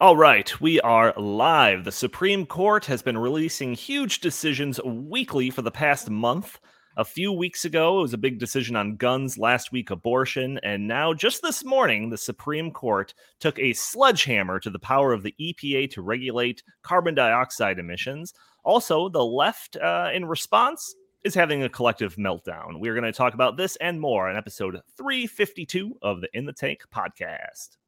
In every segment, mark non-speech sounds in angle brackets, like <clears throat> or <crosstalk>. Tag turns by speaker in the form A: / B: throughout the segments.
A: All right, we are live. The Supreme Court has been releasing huge decisions weekly for the past month. A few weeks ago, it was a big decision on guns, last week, abortion, and now, just this morning, the Supreme Court took a sledgehammer to the power of the EPA to regulate carbon dioxide emissions. Also, the left, uh, in response, is having a collective meltdown. We're going to talk about this and more in episode 352 of the In the Tank podcast.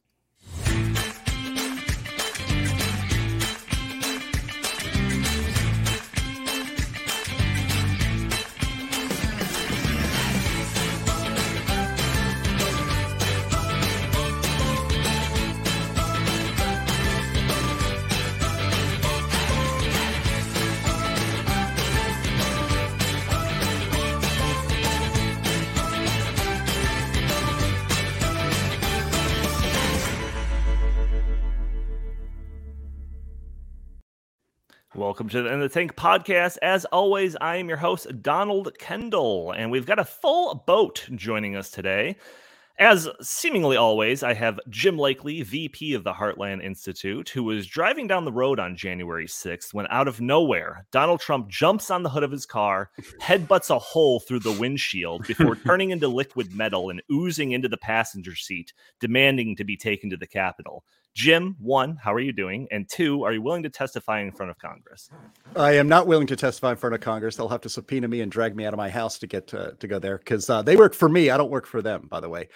A: Welcome to the In the Tank podcast. As always, I am your host, Donald Kendall, and we've got a full boat joining us today. As seemingly always, I have Jim Lakely, VP of the Heartland Institute, who was driving down the road on January 6th when out of nowhere, Donald Trump jumps on the hood of his car, headbutts a hole through the windshield before <laughs> turning into liquid metal and oozing into the passenger seat, demanding to be taken to the Capitol. Jim, one, how are you doing? And two, are you willing to testify in front of Congress?
B: I am not willing to testify in front of Congress. They'll have to subpoena me and drag me out of my house to get to, to go there because uh, they work for me. I don't work for them, by the way.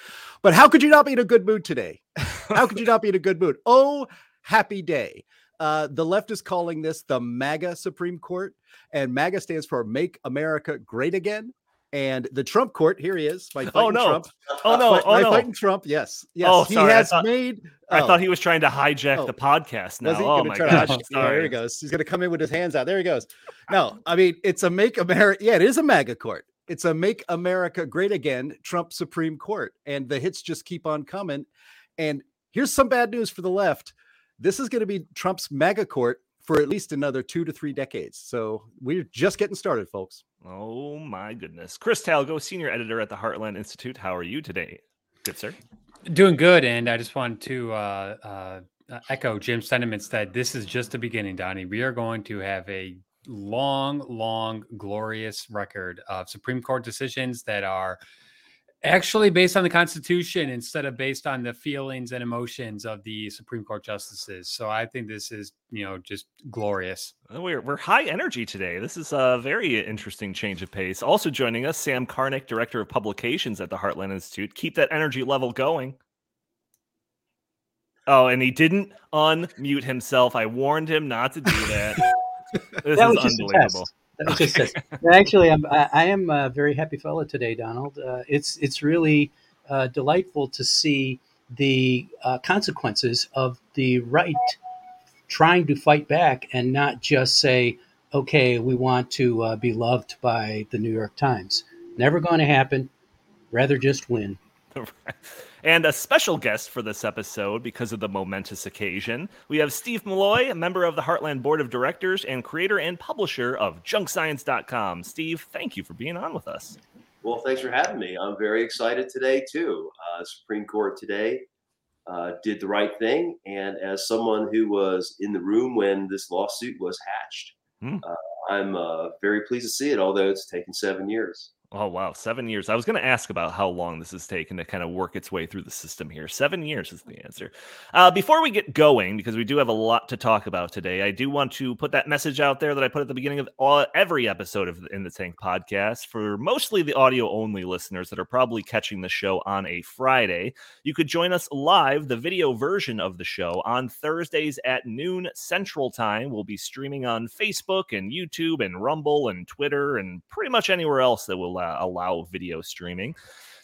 B: But how could you not be in a good mood today? how could you not be in a good mood? Oh, happy day. Uh, the left is calling this the MAGA Supreme Court, and MAGA stands for Make America Great Again. And the Trump court, here he is. <laughs>
A: oh no!
B: Trump.
A: Oh no!
B: oh
A: no!
B: Fighting Trump. Yes, yes.
A: Oh,
B: he
A: sorry.
B: has
A: I thought,
B: made.
A: Oh.
B: I
A: thought he oh. was trying to hijack oh. the podcast. Now, oh my gosh!
B: To, yeah, there he goes. He's going to come in with his hands out. There he goes. No, I mean it's a make America. Yeah, it is a MAGA court. It's a make America great again. Trump Supreme Court, and the hits just keep on coming. And here's some bad news for the left. This is going to be Trump's MAGA court for at least another two to three decades. So we're just getting started, folks.
A: Oh my goodness. Chris Talgo, senior editor at the Heartland Institute. How are you today? Good, sir.
C: Doing good. And I just wanted to uh, uh, echo Jim's sentiments that this is just the beginning, Donnie. We are going to have a long, long, glorious record of Supreme Court decisions that are actually based on the Constitution instead of based on the feelings and emotions of the Supreme Court justices. So I think this is, you know, just glorious.
A: We're we're high energy today. This is a very interesting change of pace. Also joining us, Sam Karnick, director of publications at the Heartland Institute. Keep that energy level going. Oh, and he didn't unmute himself. I warned him not to do that. <laughs> this
D: that
A: is unbelievable. <laughs>
D: Actually, I'm, I am a very happy fellow today, Donald. Uh, it's it's really uh, delightful to see the uh, consequences of the right trying to fight back and not just say, "Okay, we want to uh, be loved by the New York Times." Never going to happen. Rather just win. <laughs>
A: And a special guest for this episode because of the momentous occasion, we have Steve Milloy, a member of the Heartland Board of Directors and creator and publisher of junkscience.com. Steve, thank you for being on with us.
E: Well, thanks for having me. I'm very excited today, too. Uh, Supreme Court today uh, did the right thing. And as someone who was in the room when this lawsuit was hatched, hmm. uh, I'm uh, very pleased to see it, although it's taken seven years.
A: Oh wow, seven years. I was going to ask about how long this has taken to kind of work its way through the system here. Seven years is the answer. Uh, before we get going, because we do have a lot to talk about today, I do want to put that message out there that I put at the beginning of all, every episode of In the Tank podcast for mostly the audio only listeners that are probably catching the show on a Friday. You could join us live, the video version of the show, on Thursdays at noon Central Time. We'll be streaming on Facebook and YouTube and Rumble and Twitter and pretty much anywhere else that will uh, allow video streaming.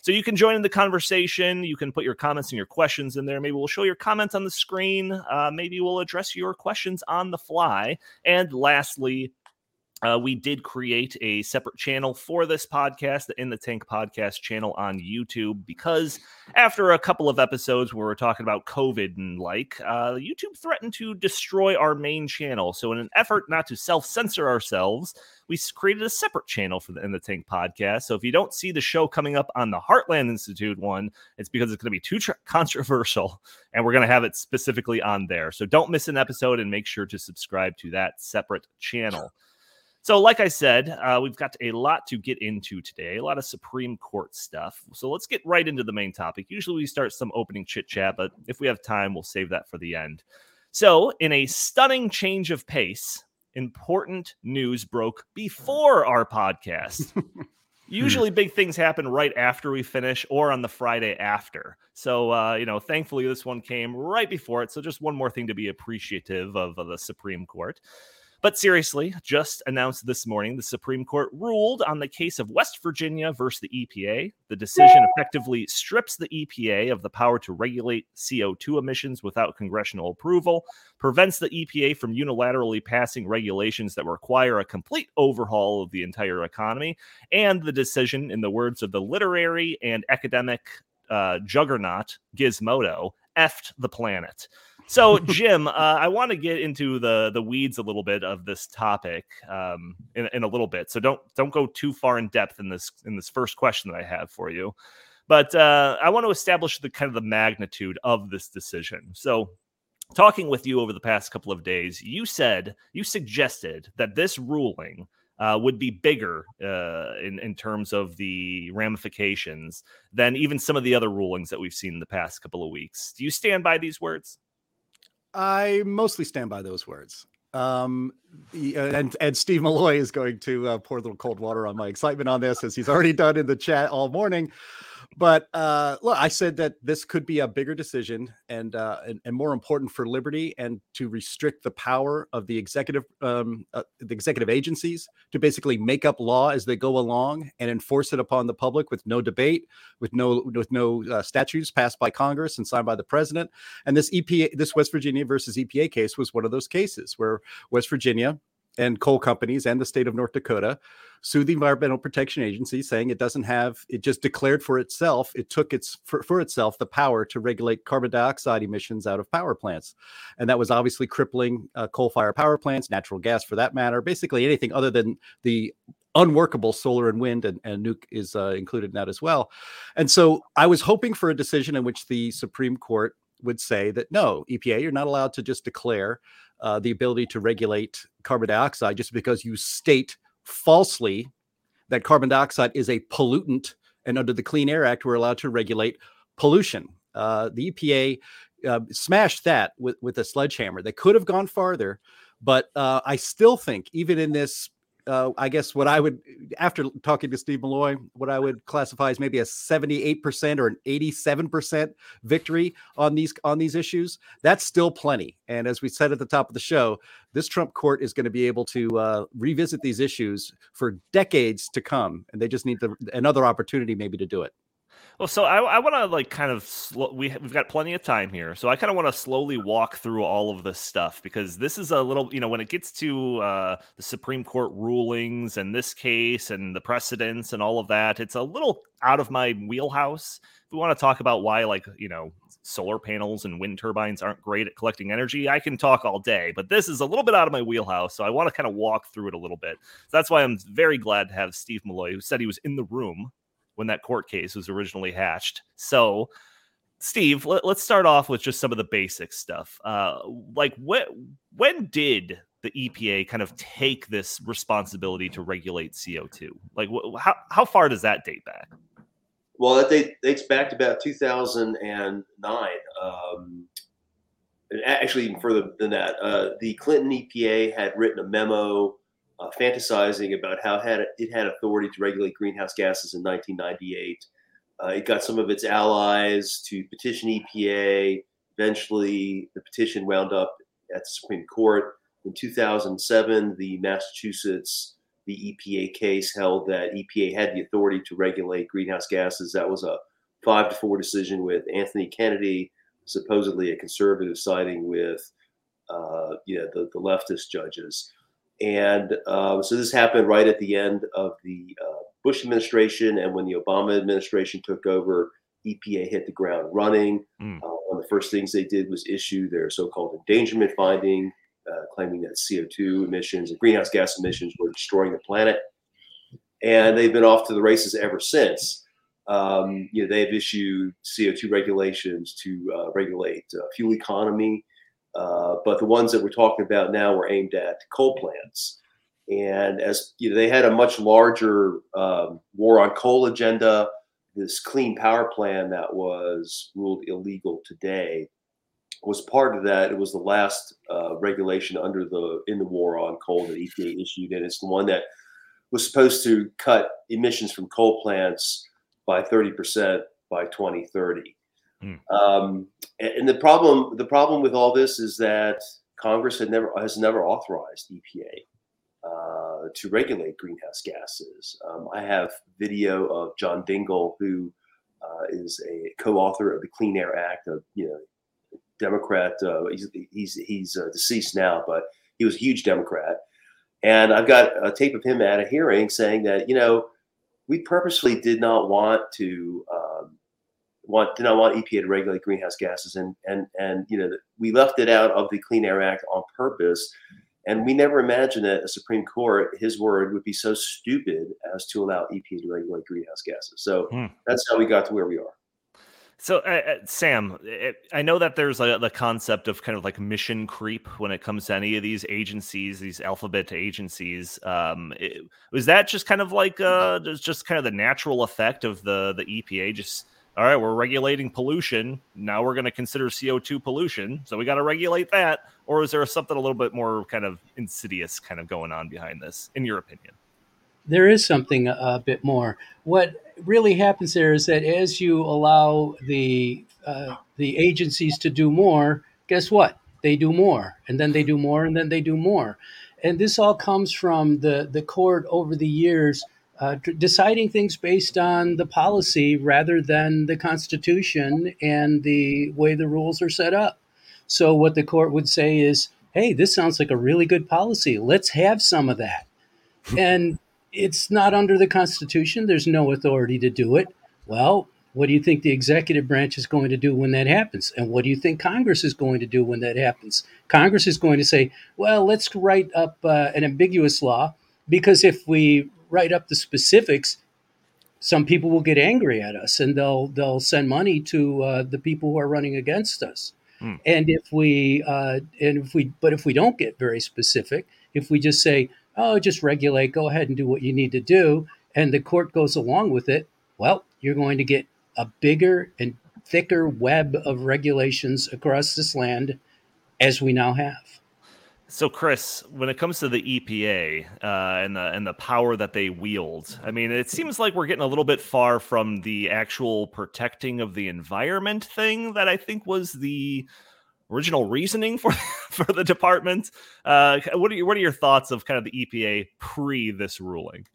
A: So you can join in the conversation. You can put your comments and your questions in there. Maybe we'll show your comments on the screen. Uh, maybe we'll address your questions on the fly. And lastly, uh, we did create a separate channel for this podcast, the In the Tank podcast channel on YouTube, because after a couple of episodes where we're talking about COVID and like, uh, YouTube threatened to destroy our main channel. So, in an effort not to self censor ourselves, we created a separate channel for the In the Tank podcast. So, if you don't see the show coming up on the Heartland Institute one, it's because it's going to be too tr- <laughs> controversial and we're going to have it specifically on there. So, don't miss an episode and make sure to subscribe to that separate channel. So, like I said, uh, we've got a lot to get into today, a lot of Supreme Court stuff. So, let's get right into the main topic. Usually, we start some opening chit chat, but if we have time, we'll save that for the end. So, in a stunning change of pace, important news broke before our podcast. <laughs> Usually, big things happen right after we finish or on the Friday after. So, uh, you know, thankfully, this one came right before it. So, just one more thing to be appreciative of, of the Supreme Court. But seriously, just announced this morning, the Supreme Court ruled on the case of West Virginia versus the EPA. The decision effectively strips the EPA of the power to regulate CO2 emissions without congressional approval, prevents the EPA from unilaterally passing regulations that require a complete overhaul of the entire economy, and the decision, in the words of the literary and academic uh, juggernaut Gizmodo, effed the planet. So, <laughs> Jim, uh, I want to get into the the weeds a little bit of this topic um, in, in a little bit. So don't don't go too far in depth in this in this first question that I have for you. But uh, I want to establish the kind of the magnitude of this decision. So, talking with you over the past couple of days, you said you suggested that this ruling uh, would be bigger uh, in in terms of the ramifications than even some of the other rulings that we've seen in the past couple of weeks. Do you stand by these words?
B: I mostly stand by those words. Um, and and Steve Milloy is going to uh, pour a little cold water on my excitement on this, as he's already done in the chat all morning. But uh, look, I said that this could be a bigger decision and, uh, and, and more important for liberty and to restrict the power of the executive um, uh, the executive agencies to basically make up law as they go along and enforce it upon the public with no debate, with no with no uh, statutes passed by Congress and signed by the president. And this EPA, this West Virginia versus EPA case was one of those cases where West Virginia and coal companies and the state of North Dakota sued the Environmental Protection Agency, saying it doesn't have it just declared for itself, it took its for, for itself the power to regulate carbon dioxide emissions out of power plants, and that was obviously crippling uh, coal-fired power plants, natural gas for that matter, basically anything other than the unworkable solar and wind and, and nuke is uh, included in that as well. And so I was hoping for a decision in which the Supreme Court would say that no, EPA, you're not allowed to just declare uh, the ability to regulate carbon dioxide just because you state falsely that carbon dioxide is a pollutant, and under the Clean Air Act, we're allowed to regulate pollution. Uh, the EPA uh, smashed that with, with a sledgehammer. They could have gone farther, but uh, I still think, even in this uh, I guess what I would, after talking to Steve Milloy, what I would classify as maybe a 78% or an 87% victory on these on these issues. That's still plenty. And as we said at the top of the show, this Trump court is going to be able to uh, revisit these issues for decades to come, and they just need the, another opportunity maybe to do it.
A: Well, so I, I want to like kind of we we've got plenty of time here, so I kind of want to slowly walk through all of this stuff because this is a little, you know, when it gets to uh, the Supreme Court rulings and this case and the precedents and all of that, it's a little out of my wheelhouse. If we want to talk about why, like, you know, solar panels and wind turbines aren't great at collecting energy, I can talk all day, but this is a little bit out of my wheelhouse, so I want to kind of walk through it a little bit. So that's why I'm very glad to have Steve Milloy, who said he was in the room when that court case was originally hatched. So, Steve, let, us start off with just some of the basic stuff. Uh, like, when when did the EPA kind of take this responsibility to regulate CO2? Like, wh- how how far does that date back?
E: Well, that date dates back to about 2009. Um, actually, even further than that, uh, the Clinton EPA had written a memo uh, fantasizing about how had it had authority to regulate greenhouse gases in 1998. Uh, it got some of its allies to petition EPA. Eventually, the petition wound up at the Supreme Court. In 2007, the Massachusetts the EPA case held that EPA had the authority to regulate greenhouse gases. That was a five to four decision with Anthony Kennedy, supposedly a conservative, siding with uh, you know the, the leftist judges. And uh, so this happened right at the end of the uh, Bush administration, and when the Obama administration took over, EPA hit the ground running. Mm. one of the first things they did was issue their so-called endangerment finding, uh, claiming that CO2 emissions and greenhouse gas emissions were destroying the planet. And they've been off to the races ever since. Um, you know, they've issued CO2 regulations to uh, regulate uh, fuel economy, uh, but the ones that we're talking about now were aimed at coal plants. And as you know, they had a much larger um, war on coal agenda. This clean power plan that was ruled illegal today was part of that. It was the last uh, regulation under the in the war on coal that EPA issued, and it's the one that was supposed to cut emissions from coal plants by 30% by 2030. Mm. Um, and the problem, the problem with all this is that Congress had never has never authorized EPA uh, to regulate greenhouse gases. Um, I have video of John Dingell, who uh, is a co-author of the Clean Air Act, a you know Democrat. Uh, he's he's, he's uh, deceased now, but he was a huge Democrat. And I've got a tape of him at a hearing saying that you know we purposely did not want to um, want did not want EPA to regulate greenhouse gases, and and and you know we left it out of the Clean Air Act on purpose, and we never imagined that a Supreme Court, his word, would be so stupid as to allow EPA to regulate greenhouse gases. So hmm. that's how we got to where we are.
A: So, uh, uh Sam, it, I know that there's a, the concept of kind of like mission creep when it comes to any of these agencies, these alphabet agencies. Um, it, was that just kind of like uh, just kind of the natural effect of the the EPA? Just all right, we're regulating pollution. Now we're going to consider CO2 pollution, so we got to regulate that. Or is there something a little bit more kind of insidious kind of going on behind this, in your opinion?
D: There is something a, bit more. What really happens there is that as you allow the uh, the agencies to do more, guess what? They do more, and then they do more, and then they do more, and this all comes from the the court over the years. Uh, deciding things based on the policy rather than the Constitution and the way the rules are set up. So, what the court would say is, hey, this sounds like a really good policy. Let's have some of that. <laughs> and it's not under the Constitution. There's no authority to do it. Well, what do you think the executive branch is going to do when that happens? And what do you think Congress is going to do when that happens? Congress is going to say, well, let's write up uh, an ambiguous law because if we write up the specifics, some people will get angry at us and they'll they'll send money to uh, the people who are running against us. Hmm. And if we uh, and if we but if we don't get very specific, if we just say, oh, just regulate, go ahead and do what you need to do, and the court goes along with it, well, you're going to get a bigger and thicker web of regulations across this land as we now have.
A: So, Chris, when it comes to the EPA uh, and the and the power that they wield, I mean, it seems like we're getting a little bit far from the actual protecting of the environment thing that I think was the original reasoning for <laughs> for the department. Uh, what are your, what are your thoughts of kind of the EPA pre this ruling?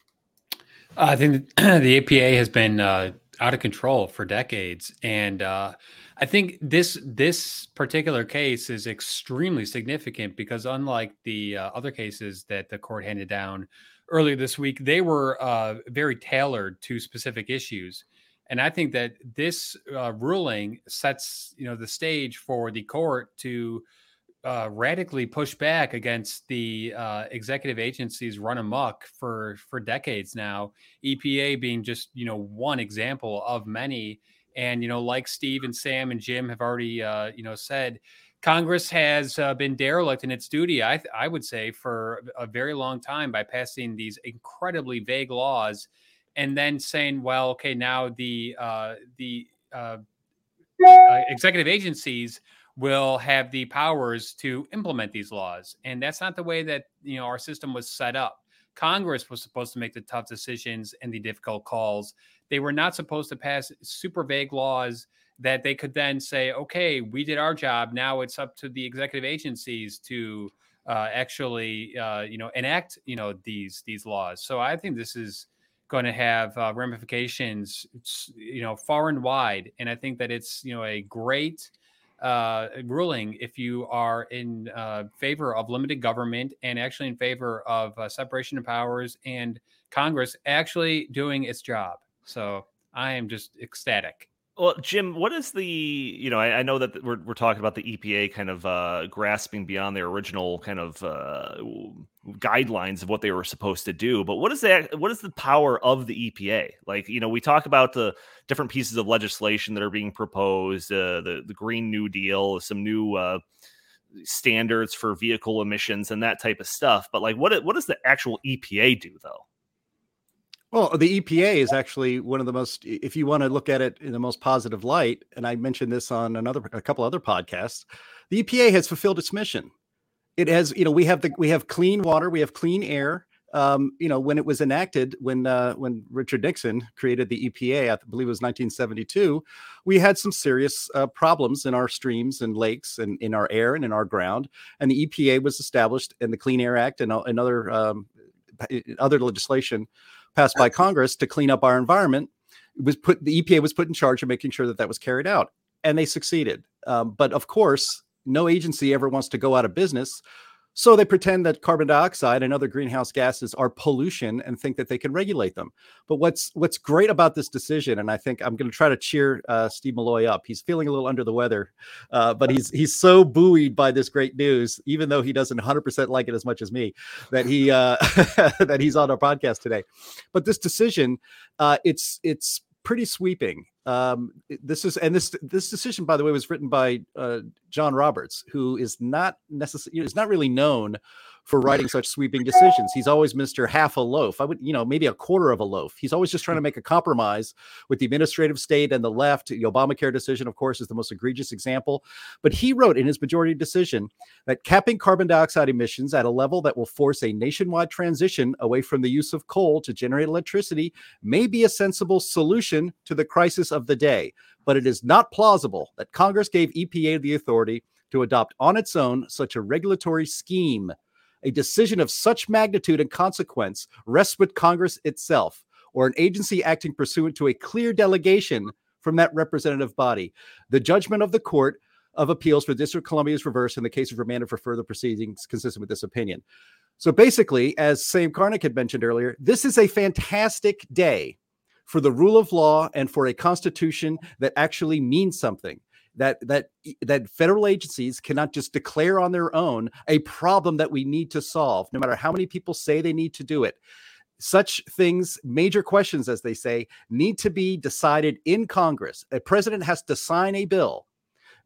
C: I think <clears throat> the EPA has been uh, out of control for decades, and uh, I think this this particular case is extremely significant because unlike the uh, other cases that the court handed down earlier this week, they were uh, very tailored to specific issues. And I think that this uh, ruling sets, you know, the stage for the court to uh, radically push back against the uh, executive agencies run amok for for decades now. EPA being just you know one example of many. And you know, like Steve and Sam and Jim have already uh, you know said, Congress has uh, been derelict in its duty. I th- I would say for a very long time by passing these incredibly vague laws and then saying, well, okay, now the uh, the uh, uh, executive agencies will have the powers to implement these laws, and that's not the way that you know our system was set up. Congress was supposed to make the tough decisions and the difficult calls. They were not supposed to pass super vague laws that they could then say, okay, we did our job. Now it's up to the executive agencies to uh, actually, uh, you know, enact, you know, these these laws. So I think this is going to have uh, ramifications, you know, far and wide. And I think that it's, you know, a great uh, ruling if you are in uh, favor of limited government and actually in favor of uh, separation of powers and Congress actually doing its job. So I am just ecstatic.
A: Well, Jim, what is the you know I, I, know that we're we're talking about the EPA kind of uh, grasping beyond their original kind of uh, guidelines of what they were supposed to do, but what is that? What is the power of the EPA? Like you know we talk about the different pieces of legislation that are being proposed, uh, the the Green New Deal, some new uh, standards for vehicle emissions and that type of stuff. But like what what does the actual EPA do though?
B: Well, the EPA is actually one of the most, if you want to look at it in the most positive light, and I mentioned this on another, a couple other podcasts, the EPA has fulfilled its mission. It has, you know, we have the, we have clean water, we have clean air. Um, you know, when it was enacted, when uh, when Richard Nixon created the EPA, I believe it was 1972, we had some serious uh, problems in our streams and lakes and in our air and in our ground. And the EPA was established, in the Clean Air Act and, and other um, other legislation passed by Congress to clean up our environment was put the EPA was put in charge of making sure that that was carried out, and they succeeded. Um, but of course, no agency ever wants to go out of business. So they pretend that carbon dioxide and other greenhouse gases are pollution and think that they can regulate them. But what's what's great about this decision, and I think I'm going to try to cheer uh, Steve Milloy up. He's feeling a little under the weather, uh, but he's he's so buoyed by this great news, even though he doesn't 100% like it as much as me, that he uh, <laughs> that he's on our podcast today. But this decision, uh, it's it's pretty sweeping. Um, this is and this this decision, by the way, was written by uh, John Roberts, who is not necessarily is not really known for writing such sweeping decisions. He's always Mr. Half a loaf. I would, you know, maybe a quarter of a loaf. He's always just trying to make a compromise with the administrative state and the left. The Obamacare decision, of course, is the most egregious example. But he wrote in his majority decision that capping carbon dioxide emissions at a level that will force a nationwide transition away from the use of coal to generate electricity may be a sensible solution to the crisis of the day. But it is not plausible that Congress gave EPA the authority to adopt on its own such a regulatory scheme a decision of such magnitude and consequence rests with Congress itself or an agency acting pursuant to a clear delegation from that representative body. The judgment of the Court of Appeals for District of Columbia is reversed, and the case is remanded for further proceedings consistent with this opinion. So basically, as Sam Karnick had mentioned earlier, this is a fantastic day for the rule of law and for a constitution that actually means something that that that federal agencies cannot just declare on their own a problem that we need to solve no matter how many people say they need to do it. Such things major questions as they say need to be decided in congress. A president has to sign a bill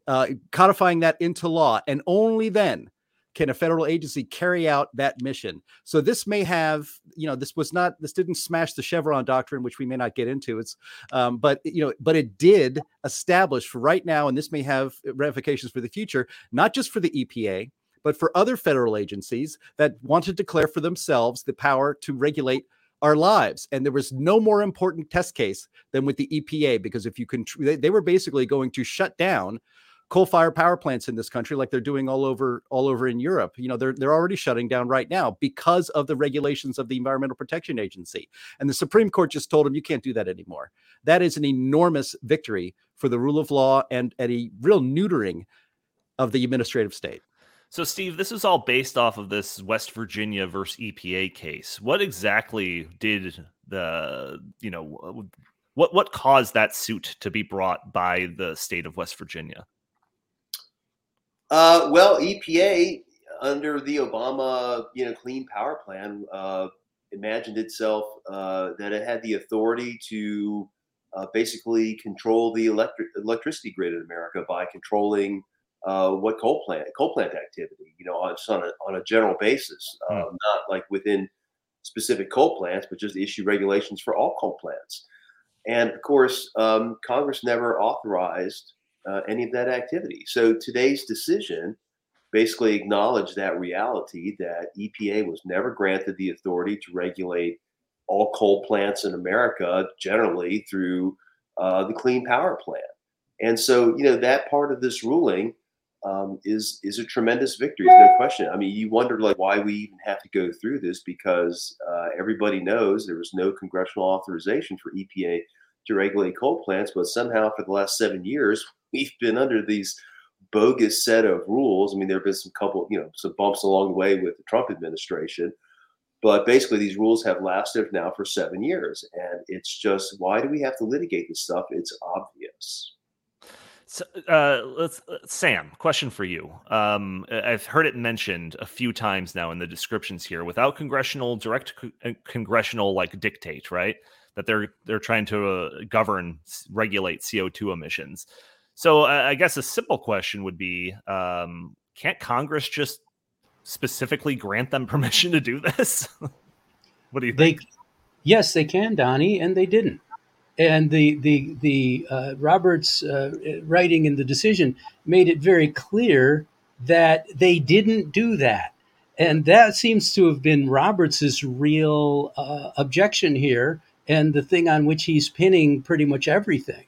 B: uh, codifying that into law and only then can a federal agency carry out that mission so this may have you know this was not this didn't smash the chevron doctrine which we may not get into it's um, but you know but it did establish for right now and this may have ramifications for the future not just for the epa but for other federal agencies that want to declare for themselves the power to regulate our lives. And there was no more important test case than with the EPA because if you can, they, they were basically going to shut down coal-fired power plants in this country like they're doing all over all over in Europe. You know, they're they're already shutting down right now because of the regulations of the Environmental Protection Agency. And the Supreme Court just told them you can't do that anymore. That is an enormous victory for the rule of law and, and a real neutering of the administrative state.
A: So, Steve, this is all based off of this West Virginia versus EPA case. What exactly did the, you know, what what caused that suit to be brought by the state of West Virginia?
E: Uh, well, EPA under the Obama, you know, Clean Power Plan uh, imagined itself uh, that it had the authority to uh, basically control the electric electricity grid in America by controlling uh, what coal plant coal plant activity, you know, on, on a on a general basis, mm. not like within specific coal plants, but just issue regulations for all coal plants. And of course, um, Congress never authorized uh, any of that activity. So today's decision basically acknowledged that reality that EPA was never granted the authority to regulate all coal plants in America generally through uh, the Clean Power Plan. And so, you know, that part of this ruling um, is is a tremendous victory. There's no question. I mean, you wonder like why we even have to go through this because uh, everybody knows there was no congressional authorization for EPA to regulate coal plants, but somehow for the last seven years we've been under these bogus set of rules. I mean, there have been some couple, you know, some bumps along the way with the Trump administration, but basically these rules have lasted now for seven years, and it's just why do we have to litigate this stuff? It's obvious.
A: So, uh, let's Sam. Question for you. Um, I've heard it mentioned a few times now in the descriptions here. Without congressional direct uh, congressional like dictate, right? That they're they're trying to uh, govern, regulate CO two emissions. So uh, I guess a simple question would be: um, Can't Congress just specifically grant them <laughs> permission to do this? what do you think?
D: They, yes, they can, Donnie, and they didn't and the the the uh, Roberts uh, writing in the decision made it very clear that they didn't do that, and that seems to have been Roberts's real uh, objection here, and the thing on which he's pinning pretty much everything,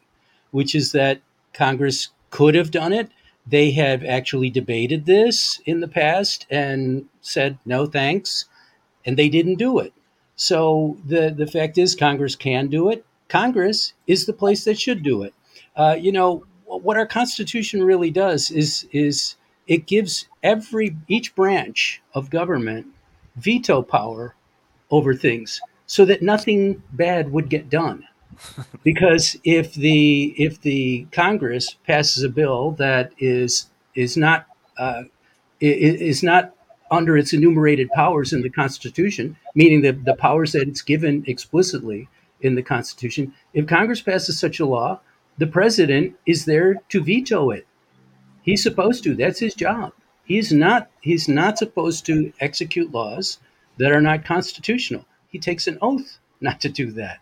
D: which is that Congress could have done it. They have actually debated this in the past and said no thanks, and they didn't do it. So the the fact is, Congress can do it Congress is the place that should do it. Uh, you know what our Constitution really does is is it gives every each branch of government veto power over things so that nothing bad would get done because if the if the congress passes a bill that is is not uh, is not under its enumerated powers in the constitution meaning the, the powers that it's given explicitly in the Constitution. If Congress passes such a law, the president is there to veto it. He's supposed to. That's his job. He's not. He's not supposed to execute laws that are not constitutional. He takes an oath not to do that.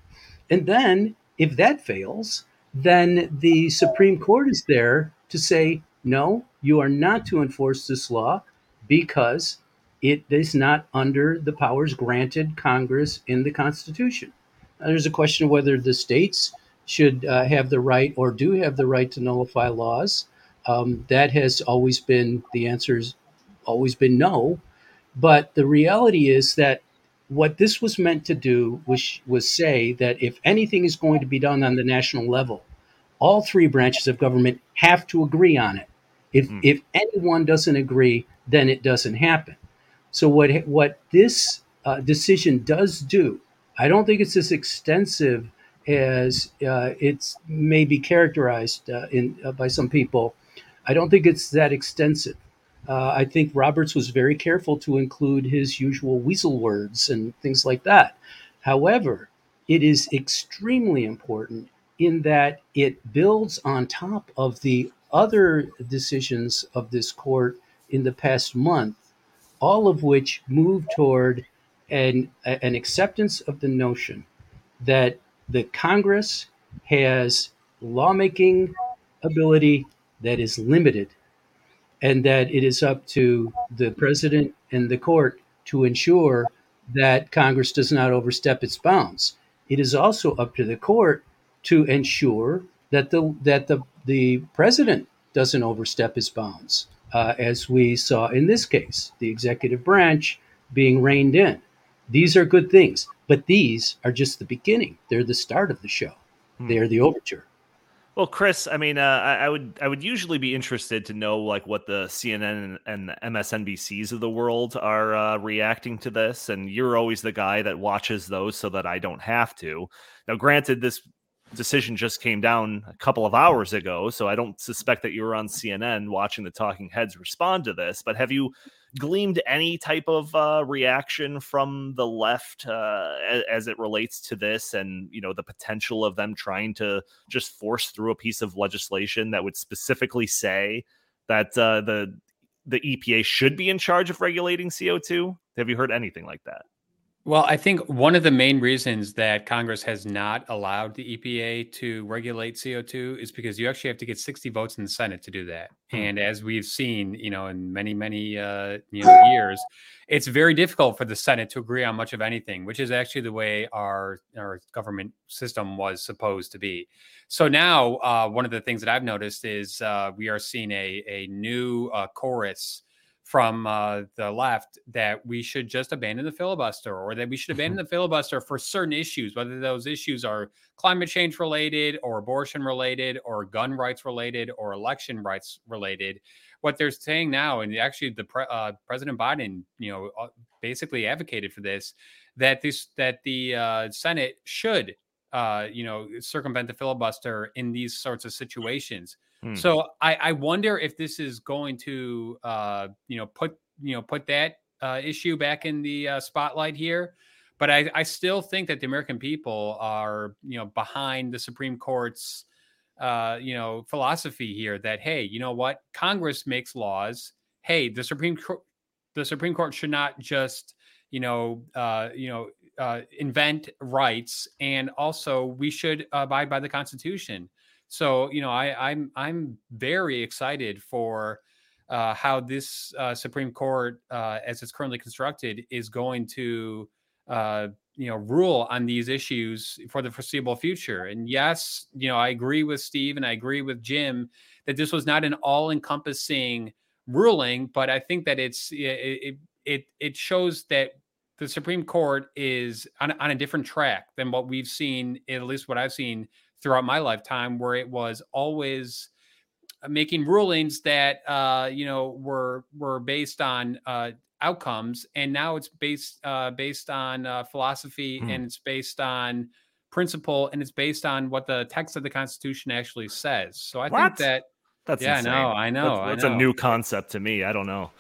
D: And then, if that fails, then the Supreme Court is there to say, no, you are not to enforce this law because it is not under the powers granted Congress in the Constitution. Now, There's a question of whether the states should uh, have the right or do have the right to nullify laws. Um, that has always been the answer's always been no. But the reality is that what this was meant to do was was say that if anything is going to be done on the national level, all three branches of government have to agree on it. If mm. if anyone doesn't agree, then it doesn't happen. So what what this uh, decision does do I don't think it's as extensive as uh, it's maybe characterized uh, in uh, by some people. I don't think it's that extensive. Uh, I think Roberts was very careful to include his usual weasel words and things like that. However, it is extremely important in that it builds on top of the other decisions of this court in the past month, all of which move toward an, an acceptance of the notion that the Congress has lawmaking ability that is limited and that it is up to the president and the court to ensure that Congress does not overstep its bounds. It is also up to the court to ensure that the that the the president doesn't overstep his bounds, uh, as we saw in this case, the executive branch being reined in. These are good things, but these are just the beginning. They're the start of the show. Hmm. They are the overture.
A: Well, Chris, I mean, uh, I, I, would I would usually be interested to know like what the CNN and, the MSNBCs of the world are uh, reacting to this, and you're always the guy that watches those so that I don't have to. Now, granted, this decision just came down a couple of hours ago, so I don't suspect that you were on CNN watching the talking heads respond to this. But have you gleaned any type of uh, reaction from the left uh, as, it relates to this and you know the potential of them trying to just force through a piece of legislation that would specifically say that uh, the the EPA should be in charge of regulating CO2 have you heard anything like that
C: well, I think one of the main reasons that Congress has not allowed the EPA to regulate CO2 is because you actually have to get 60 votes in the Senate to do that. Hmm. And as we've seen, you know, in many, many uh, you know, years, it's very difficult for the Senate to agree on much of anything, which is actually the way our our government system was supposed to be. So now, uh, one of the things that I've noticed is uh, we are seeing a a new uh, chorus from uh, the left that we should just abandon the filibuster or that we should abandon the filibuster for certain issues, whether those issues are climate change related or abortion related or gun rights related or election rights related. What they're saying now, and actually the pre- uh, President Biden, you know, uh, basically advocated for this, that this that the uh, Senate should, uh, you know, circumvent the filibuster in these sorts of situations. Hmm. So I, I wonder if this is going to, uh, you know, put you know put that uh, issue back in the uh, spotlight here. But I, I still think that the American people are, you know, behind the Supreme Court's, uh, you know, philosophy here that hey, you know what, Congress makes laws. Hey, the Supreme Court, the Supreme Court should not just, you know, uh, you know, uh, invent rights, and also we should abide by the Constitution. So you know, I, I'm I'm very excited for uh, how this uh, Supreme Court, uh, as it's currently constructed, is going to uh, you know rule on these issues for the foreseeable future. And yes, you know, I agree with Steve and I agree with Jim that this was not an all-encompassing ruling, but I think that it's it it it shows that the Supreme Court is on, on a different track than what we've seen, at least what I've seen throughout my lifetime where it was always uh, making rulings that uh, you know were were based on uh, outcomes, and now it's based uh, based on uh, philosophy hmm. and it's based on principle and it's based on what the text of the Constitution actually says. So I what? think that
A: that's
C: yeah,
A: insane.
C: I know, I know,
A: that's,
C: that's I
A: know. a new concept to me. I don't know.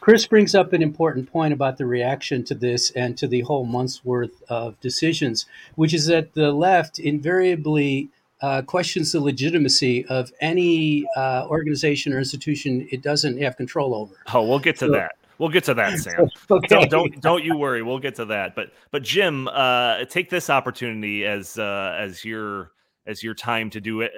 D: Chris brings up an important point about the reaction to this and to the whole month's worth of decisions, which is that the left invariably uh, questions the legitimacy of any uh, organization or institution it doesn't have control over.
A: Oh, we'll get to so, that. We'll get to that, <laughs> Sam. okay. don't, don't, don't you worry. We'll get to that. But but Jim, uh, take this opportunity as uh, as your as your time to do it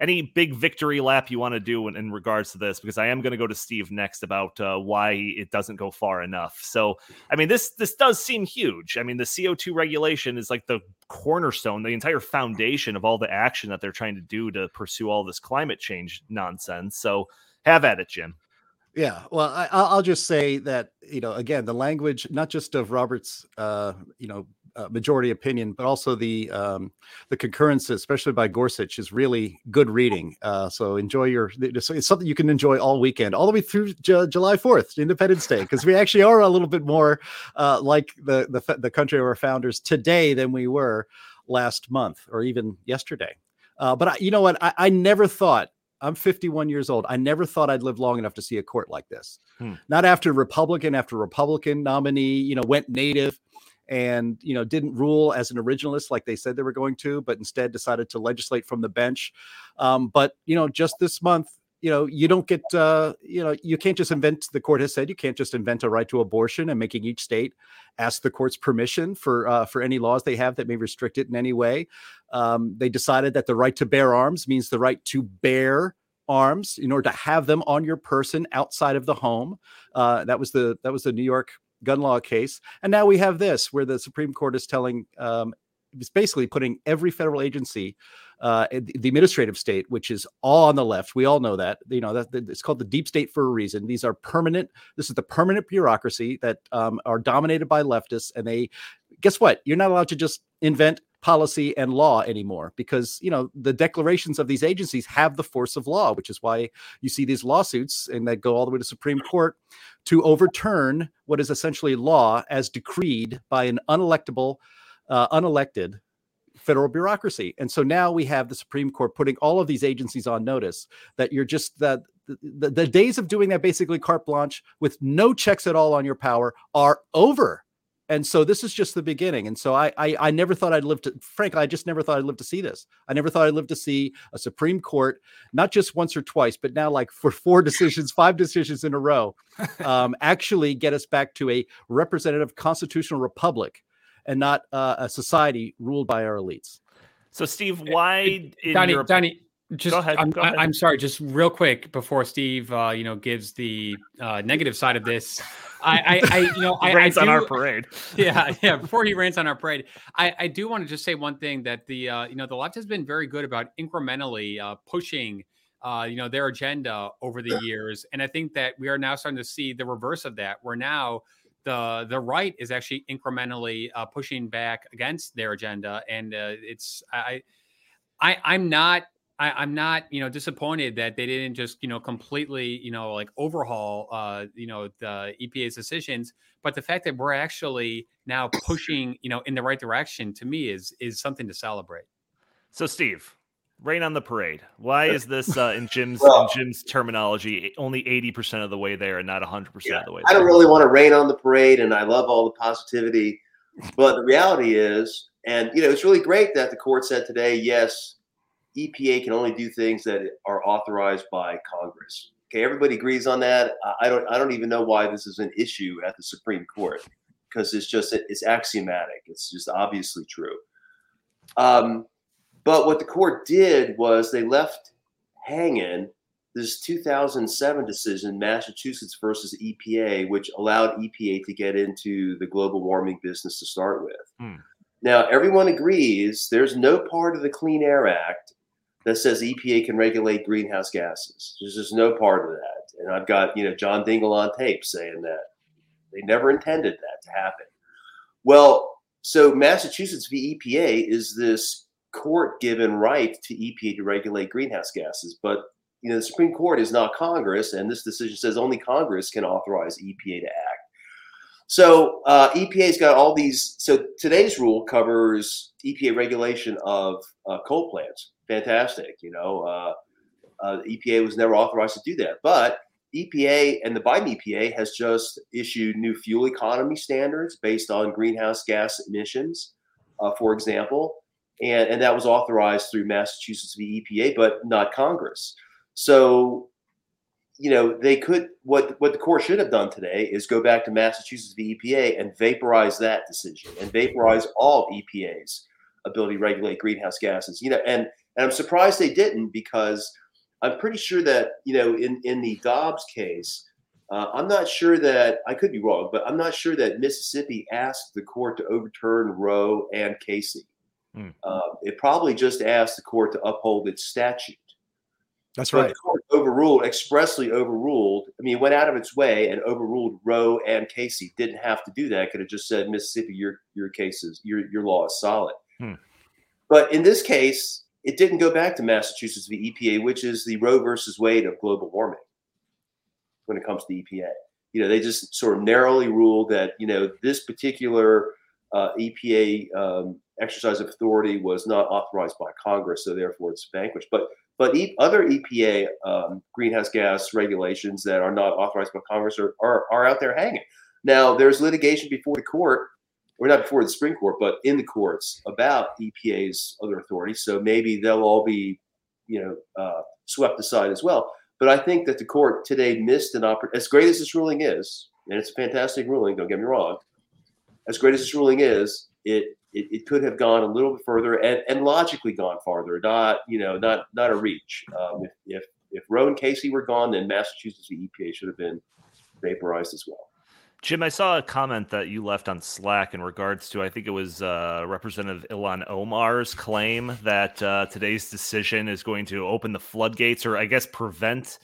A: any big victory lap you want to do in, in, regards to this because i am going to go to steve next about uh, why it doesn't go far enough. So i mean this this does seem huge. I mean the co2 regulation is like the cornerstone the entire foundation of all the action that they're trying to do to pursue all this climate change nonsense. So have at it jim.
B: Yeah, well, I, will just say that you know, again, the language not just of Robert's, uh, you know, uh, majority opinion, but also the um, the concurrence, especially by Gorsuch, is really good reading. Uh, so enjoy your it's something you can enjoy all weekend, all the way through J- July Fourth, Independence Day, because we actually are a little bit more uh, like the, the the country of our founders today than we were last month or even yesterday. Uh, but I, you know what? I, I never thought I'm 51 years old. I never thought I'd live long enough to see a court like this. Hmm. Not after Republican after Republican nominee, you know, went native and you know didn't rule as an originalist like they said they were going to but instead decided to legislate from the bench. Um, but you know just this month you know you don't get uh, you know you can't just invent the court has said you can't just invent a right to abortion and making each state ask the court's permission for uh, for any laws they have that may restrict it in any way. Um, they decided that the right to bear arms means the right to bear arms in order to have them on your person outside of the home. Uh, that was the that was the new york gun law case. And now we have this where the Supreme Court is telling, um, it's basically putting every federal agency, uh, the administrative state, which is all on the left. We all know that. You know that it's called the deep state for a reason. These are permanent. This is the permanent bureaucracy that um, are dominated by leftists, and they guess what? You're not allowed to just invent policy and law anymore because you know the declarations of these agencies have the force of law which is why you see these lawsuits and that go all the way to supreme court to overturn what is essentially law as decreed by an unelectable uh, unelected federal bureaucracy. And so now we have the supreme court putting all of these agencies on notice that you're just that the, the days of doing that basically carte blanche with no checks at all on your power are over and so this is just the beginning and so I, I i never thought i'd live to frankly i just never thought i'd live to see this. I never thought i'd live to see a supreme court not just once or twice but now like for four decisions five decisions in a row <laughs> um, actually get us back to a representative constitutional republic and not uh, a society ruled by our elites.
A: So steve why
C: donnie, your... donnie just go ahead, I'm. I'm sorry just real quick before steve uh, you know gives the uh, negative side of this I, I, I, you know, <laughs> I,
A: rants
C: I
A: do, on our parade. <laughs>
C: Yeah, yeah. Before he rants on our parade, I, I do want to just say one thing that the, uh, you know, the left has been very good about incrementally uh, pushing uh, you know, their agenda over the years. And I think that we are now starting to see the reverse of that, where now the the right is actually incrementally uh, pushing back against their agenda, and uh, it's I, I I'm not I, am not, you know, disappointed that they didn't just, you know, completely, you know, like overhaul, uh, you know, the EPA's decisions. But the fact that we're actually now pushing, you know, in the right direction to me is is something to celebrate.
A: So, Steve, rain on the parade. Why is this uh, in Jim's well, in Jim's terminology only eighty percent of the way there and not hundred yeah, percent of the way?
E: There? I don't really want to rain on the parade, and I love all the positivity, but the reality is, and you know, it's really great that the court said today, yes EPA can only do things that are authorized by Congress. Okay, everybody agrees on that. I don't I don't even know why this is an issue at the Supreme Court because it's just it's axiomatic. It's just obviously true. Um, but what the court did was they left hanging this 2007 decision, Massachusetts versus EPA, which allowed EPA to get into the global warming business to start with. Hmm. Now, everyone agrees there's no part of the Clean Air Act that says EPA can regulate greenhouse gases. There's just no part of that. And I've got, you know, John Dingell on tape saying that they never intended that to happen. Well, so Massachusetts v. EPA is this court given right to EPA to regulate greenhouse gases. But, you know, the Supreme Court is not Congress, and this decision says only Congress can authorize EPA to act. So uh, EPA's got all these. So today's rule covers EPA regulation of uh, coal plants fantastic. You know, uh, uh, EPA was never authorized to do that, but EPA and the Biden EPA has just issued new fuel economy standards based on greenhouse gas emissions, uh, for example, and and that was authorized through Massachusetts v EPA, but not Congress. So, you know, they could what what the court should have done today is go back to Massachusetts v EPA and vaporize that decision and vaporize all EPA's ability to regulate greenhouse gases. You know, and and I'm surprised they didn't because I'm pretty sure that, you know, in, in the Dobbs case, uh, I'm not sure that I could be wrong, but I'm not sure that Mississippi asked the court to overturn Roe and Casey. Hmm. Uh, it probably just asked the court to uphold its statute.
B: That's right.
E: The court overruled, expressly overruled. I mean, it went out of its way and overruled Roe and Casey. Didn't have to do that. Could have just said, Mississippi, your your cases, your your law is solid. Hmm. But in this case, it didn't go back to Massachusetts v. EPA, which is the Roe versus Wade of global warming when it comes to the EPA. You know, they just sort of narrowly ruled that, you know, this particular uh, EPA um, exercise of authority was not authorized by Congress, so therefore it's vanquished. But but other EPA um, greenhouse gas regulations that are not authorized by Congress are, are, are out there hanging. Now, there's litigation before the court or not before the Supreme Court, but in the courts about EPA's other authorities. So maybe they'll all be, you know, uh, swept aside as well. But I think that the court today missed an opportunity. As great as this ruling is, and it's a fantastic ruling, don't get me wrong. As great as this ruling is, it it, it could have gone a little bit further and, and logically gone farther. Not you know not not a reach. Um, if if if Roe and Casey were gone, then Massachusetts EPA should have been vaporized as well.
A: Jim, I saw a comment that you left on Slack in regards to, I think it was uh, Representative Ilhan Omar's claim that uh, today's decision is going to open the floodgates or, I guess, prevent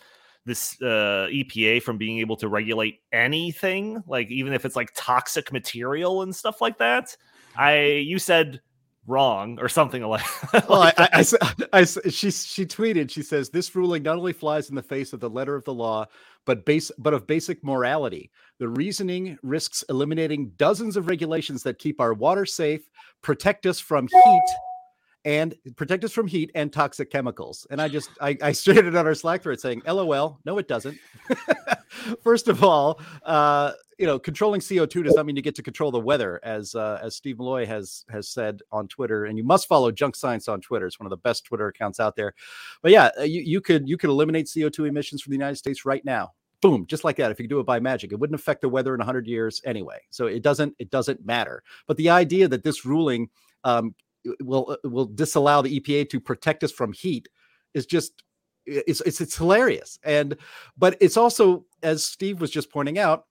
A: this uh, EPA from being able to regulate anything, like even if it's like toxic material and stuff like that. I, you said wrong or something <laughs> like.
B: well, I, I, I, <laughs> I, she she tweeted. She says this ruling not only flies in the face of the letter of the law, but base but of basic morality. The reasoning risks eliminating dozens of regulations that keep our water safe, protect us from heat, and protect us from heat and toxic chemicals. And I just I, I <laughs> on our Slack thread saying, "LOL, no, it doesn't." <laughs> First of all, uh, you know, controlling CO2 does not mean you get to control the weather, as uh, as Steve Milloy has has said on Twitter. And you must follow Junk Science on Twitter; it's one of the best Twitter accounts out there. But yeah, uh, you, you could you could eliminate CO2 emissions from the United States right now. Boom, just like that. If you do it by magic, it wouldn't affect the weather in 100 years anyway. So it doesn't it doesn't matter. But the idea that this ruling um, will will disallow the EPA to protect us from heat is just it's, it's it's hilarious and but it's also as steve was just pointing out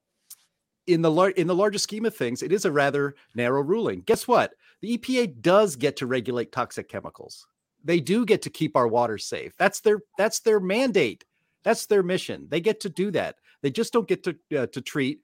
B: in the lar- in the larger scheme of things, it is a rather narrow ruling. Guess what? The EPA does get to regulate toxic chemicals. They do get to keep our water safe. That's their that's their mandate. That's their mission. They get to do that. They just don't get to uh, to treat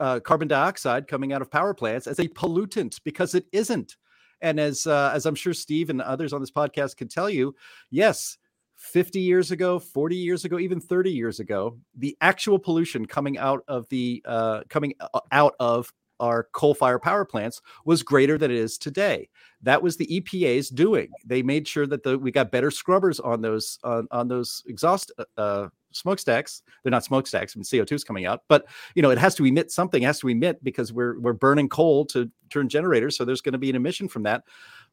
B: uh, carbon dioxide coming out of power plants as a pollutant because it isn't. And as uh, as I'm sure Steve and others on this podcast can tell you, yes, 50 years ago, 40 years ago, even 30 years ago, the actual pollution coming out of the uh, coming uh, out of our coal fire power plants was greater than it is today. That was the EPA's doing. They made sure that the, we got better scrubbers on those on, on those exhaust uh, uh smokestacks. They're not smokestacks, I mean CO2 is coming out, but you know it has to emit something. It has to emit because we're we're burning coal to turn generators, so there's going to be an emission from that.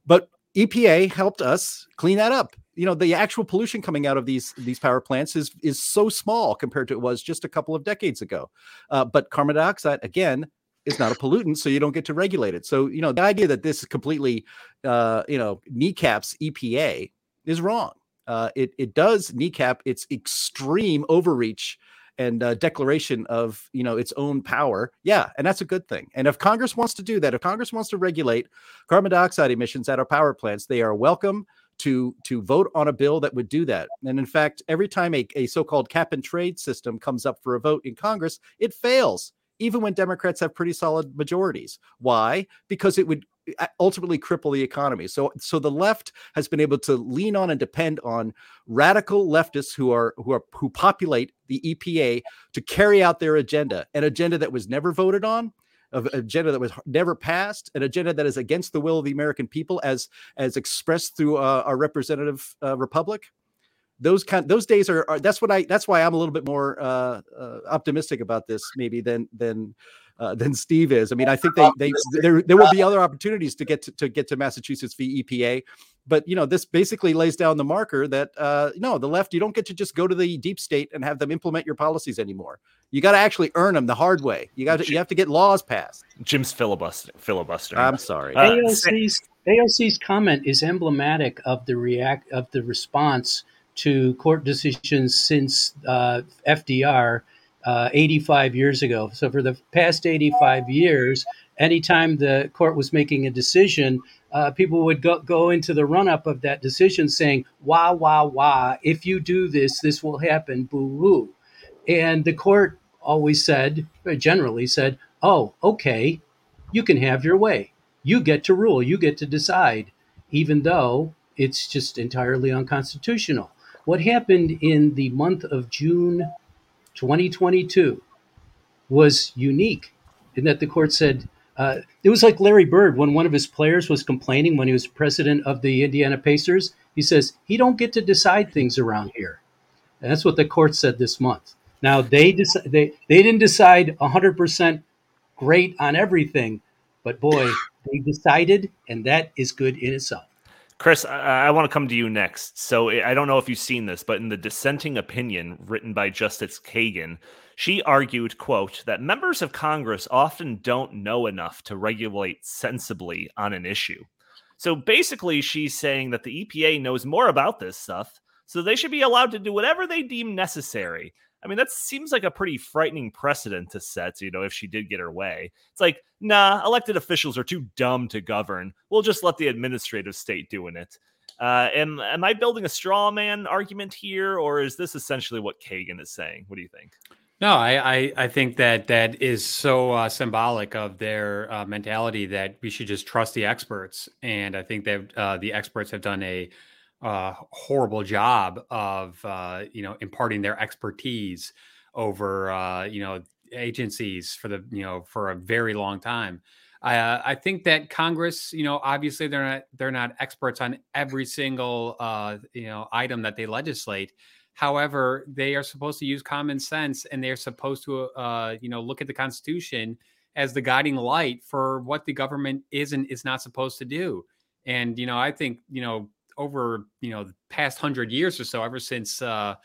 B: But EPA helped us clean that up. You know, the actual pollution coming out of these these power plants is is so small compared to it was just a couple of decades ago. Uh, but carbon dioxide, again, is not a pollutant, so you don't get to regulate it. So you know, the idea that this is completely, uh, you know, kneecaps EPA is wrong. Uh, it it does kneecap its extreme overreach and uh, declaration of you know its own power. Yeah and that's a good thing. And if congress wants to do that if congress wants to regulate carbon dioxide emissions at our power plants they are welcome to to vote on a bill that would do that. And in fact every time a, a so-called cap and trade system comes up for a vote in congress it fails even when democrats have pretty solid majorities why because it would ultimately cripple the economy. So so the left has been able to lean on and depend on radical leftists who are who are who populate the EPA to carry out their agenda, an agenda that was never voted on, an agenda that was never passed, an agenda that is against the will of the American people as as expressed through uh, our representative uh, republic. Those kind those days are, are, that's what I that's why I'm a little bit more uh, uh optimistic about this maybe than than uh, than Steve is. I mean, I think they they there there will be other opportunities to get to, to get to Massachusetts v EPA, but you know this basically lays down the marker that uh, no, the left you don't get to just go to the deep state and have them implement your policies anymore. You got to actually earn them the hard way. You got to you have to get laws passed.
A: Jim's filibuster filibuster.
B: I'm sorry.
D: Uh, AOC's AOC's comment is emblematic of the react of the response to court decisions since uh, FDR uh, 85 years ago. So for the past 85 years, anytime the court was making a decision, uh, people would go, go into the run up of that decision saying, wah, wah, wah, if you do this, this will happen, boo hoo. And the court always said, generally said, oh, okay, you can have your way. You get to rule, you get to decide, even though it's just entirely unconstitutional. What happened in the month of June 2022 was unique in that the court said uh, it was like Larry Bird when one of his players was complaining when he was president of the Indiana Pacers. He says he don't get to decide things around here, and that's what the court said this month. Now they they they didn't decide 100 percent great on everything, but boy, they decided, and that is good in itself.
A: Chris, I, I want to come to you next. So I don't know if you've seen this, but in the dissenting opinion written by Justice Kagan, she argued, quote, that members of Congress often don't know enough to regulate sensibly on an issue. So basically, she's saying that the EPA knows more about this stuff, so they should be allowed to do whatever they deem necessary. I mean, that seems like a pretty frightening precedent to set, you know, if she did get her way. It's like, nah, elected officials are too dumb to govern. We'll just let the administrative state doing it. Uh, am, am I building a straw man argument here, or is this essentially what Kagan is saying? What do you think?
C: No, I, I, I think that that is so uh, symbolic of their uh, mentality that we should just trust the experts. And I think that uh, the experts have done a uh, horrible job of uh, you know imparting their expertise over uh, you know agencies for the you know for a very long time. Uh, I think that Congress, you know, obviously they're not they're not experts on every single uh, you know item that they legislate. However, they are supposed to use common sense and they're supposed to uh, you know look at the Constitution as the guiding light for what the government is and is not supposed to do. And you know, I think you know over you know the past hundred years or so, ever since uh,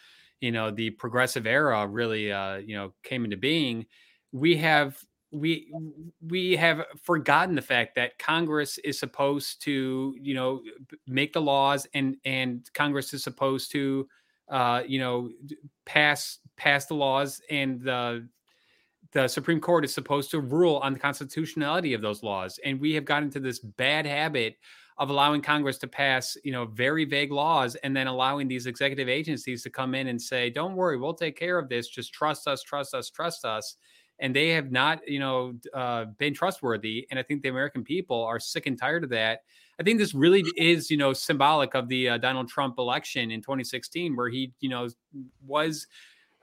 C: you know the progressive era really uh, you know came into being, we have we we have forgotten the fact that Congress is supposed to you know make the laws and and Congress is supposed to uh, you know pass pass the laws and the the Supreme Court is supposed to rule on the constitutionality of those laws. And we have gotten into this bad habit of allowing Congress to pass, you know, very vague laws and then allowing these executive agencies to come in and say, "Don't worry, we'll take care of this. Just trust us, trust us, trust us." And they have not, you know, uh, been trustworthy. And I think the American people are sick and tired of that. I think this really is, you know, symbolic of the uh, Donald Trump election in 2016, where he, you know, was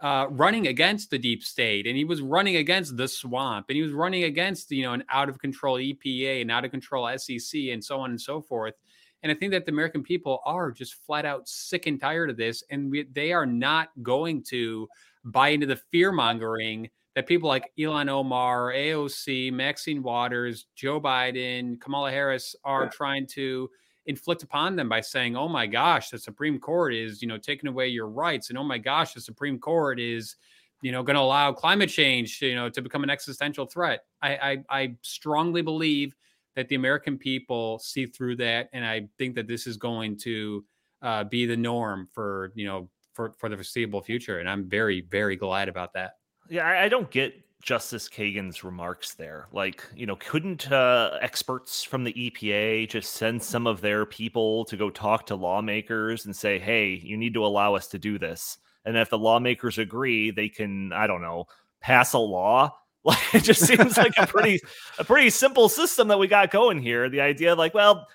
C: uh, running against the deep state and he was running against the swamp and he was running against you know an out of control EPA and out of control SEC and so on and so forth. And I think that the American people are just flat out sick and tired of this, and we, they are not going to buy into the fear mongering that people like Ilhan Omar, AOC, Maxine Waters, Joe Biden, Kamala Harris are yeah. trying to inflict upon them by saying, "Oh my gosh, the Supreme Court is, you know, taking away your rights," and "Oh my gosh, the Supreme Court is, you know, going to allow climate change, you know, to become an existential threat." I, I, I strongly believe that the American people see through that, and I think that this is going to uh, be the norm for you know for for the foreseeable future, and I'm very very glad about that.
A: Yeah, I, I don't get Justice Kagan's remarks there. Like, you know, couldn't uh, experts from the EPA just send some of their people to go talk to lawmakers and say, hey, you need to allow us to do this? And if the lawmakers agree, they can, I don't know, pass a law. <laughs> Like, it just seems like a pretty, a pretty simple system that we got going here. The idea, like, well,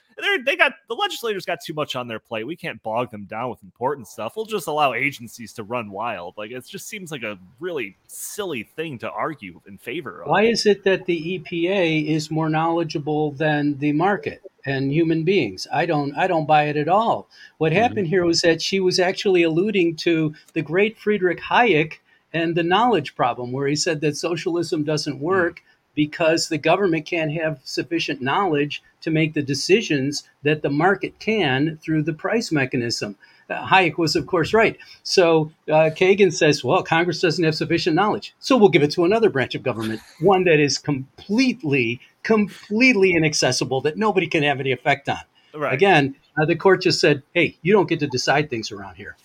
A: they got the legislators got too much on their plate. We can't bog them down with important stuff. We'll just allow agencies to run wild. Like it just seems like a really silly thing to argue in favor of.
D: Why is it that the EPA is more knowledgeable than the market? and human beings. I don't I don't buy it at all. What mm-hmm. happened here was that she was actually alluding to the great Friedrich Hayek and the knowledge problem where he said that socialism doesn't work because the government can't have sufficient knowledge to make the decisions that the market can through the price mechanism. Uh, Hayek was, of course, right. So uh, Kagan says, well, Congress doesn't have sufficient knowledge. So we'll give it to another branch of government, one that is completely, completely inaccessible, that nobody can have any effect on. Right. Again, uh, the court just said, hey, you don't get to decide things around here.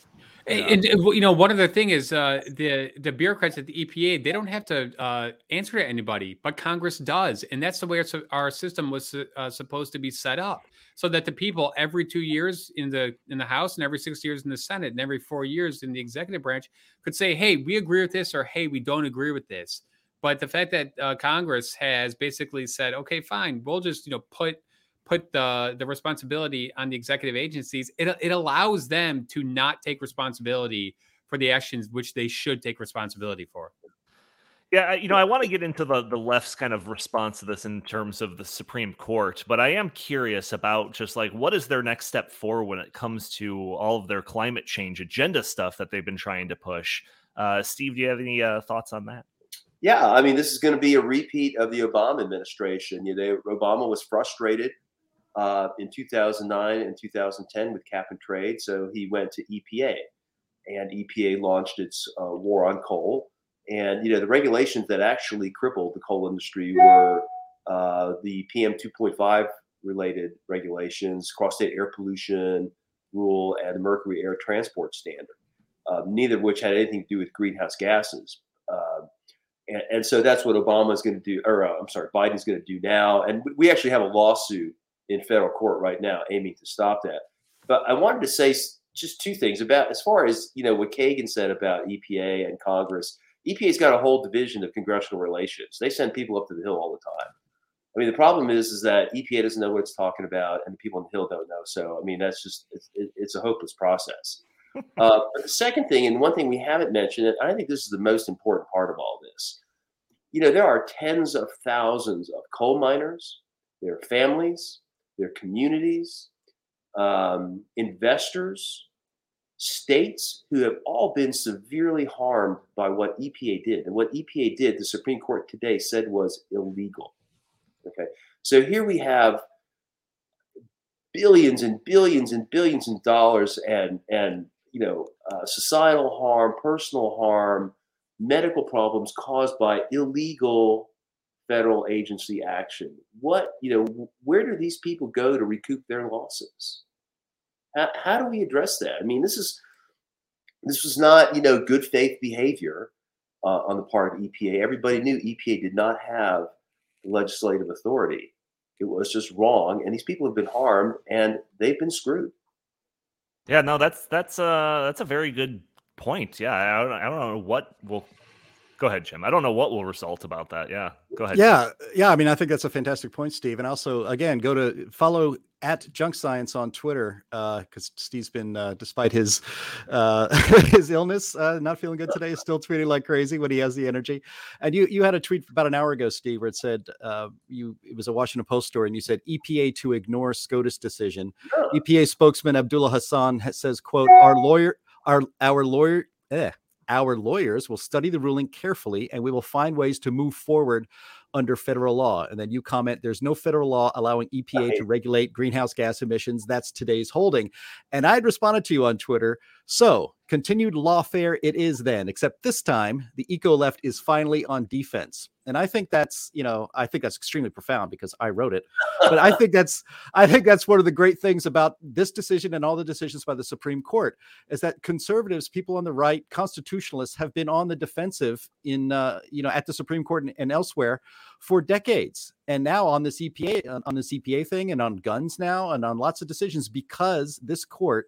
C: And, and, you know, one other thing is uh, the the bureaucrats at the EPA they don't have to uh, answer to anybody, but Congress does, and that's the way our system was uh, supposed to be set up, so that the people every two years in the in the House and every six years in the Senate and every four years in the executive branch could say, "Hey, we agree with this," or "Hey, we don't agree with this." But the fact that uh, Congress has basically said, "Okay, fine, we'll just you know put." Put the the responsibility on the executive agencies, it it allows them to not take responsibility for the actions which they should take responsibility for.
A: Yeah, you know, I want to get into the the left's kind of response to this in terms of the Supreme Court, but I am curious about just like what is their next step for when it comes to all of their climate change agenda stuff that they've been trying to push. Uh, Steve, do you have any uh, thoughts on that?
E: Yeah, I mean, this is going to be a repeat of the Obama administration. You know, Obama was frustrated uh, in 2009 and 2010 with cap and trade. So he went to EPA, and EPA launched its uh, war on coal. And you know the regulations that actually crippled the coal industry were uh, the PM 2.5 related regulations, cross-state air pollution rule, and the mercury air transport standard. Uh, neither of which had anything to do with greenhouse gases. Uh, and, and, so that's what Obama is going to do, or uh, I'm sorry, Biden's going to do now. And we actually have a lawsuit in federal court right now aiming to stop that. But I wanted to say just two things about as far as you know what Kagan said about EPA and Congress. EPA's got a whole division of congressional relations. They send people up to the hill all the time. I mean, the problem is is that EPA doesn't know what it's talking about, and the people on the hill don't know. So, I mean, that's just it's, it's a hopeless process. <laughs> uh, the second thing, and one thing we haven't mentioned, and I think this is the most important part of all this. You know, there are tens of thousands of coal miners, their families, their communities, um, investors, states who have all been severely harmed by what EPA did. And what EPA did, the Supreme Court today said was illegal. Okay. So here we have billions and billions and billions of dollars and, and you know, uh, societal harm, personal harm, medical problems caused by illegal federal agency action. What, you know, where do these people go to recoup their losses? How, how do we address that? I mean, this is this was not, you know, good faith behavior uh, on the part of EPA. Everybody knew EPA did not have legislative authority. It was just wrong, and these people have been harmed, and they've been screwed.
A: Yeah, no, that's that's uh that's a very good point. Yeah, I don't, I don't know what will Go ahead, Jim. I don't know what will result about that. Yeah, go ahead.
B: Yeah, yeah. I mean, I think that's a fantastic point, Steve. And also, again, go to follow at Junk Science on Twitter because uh, Steve's been, uh, despite his uh, <laughs> his illness, uh, not feeling good today, is still tweeting like crazy when he has the energy. And you you had a tweet about an hour ago, Steve, where it said uh, you it was a Washington Post story, and you said EPA to ignore SCOTUS decision. EPA spokesman Abdullah Hassan says, "quote Our lawyer, our our lawyer." Eh, our lawyers will study the ruling carefully and we will find ways to move forward under federal law. And then you comment there's no federal law allowing EPA right. to regulate greenhouse gas emissions. That's today's holding. And I had responded to you on Twitter. So continued lawfare it is then, except this time the eco left is finally on defense and i think that's you know i think that's extremely profound because i wrote it but i think <laughs> that's i think that's one of the great things about this decision and all the decisions by the supreme court is that conservatives people on the right constitutionalists have been on the defensive in uh, you know at the supreme court and, and elsewhere for decades. And now on this epa on this epa thing and on guns now and on lots of decisions because this court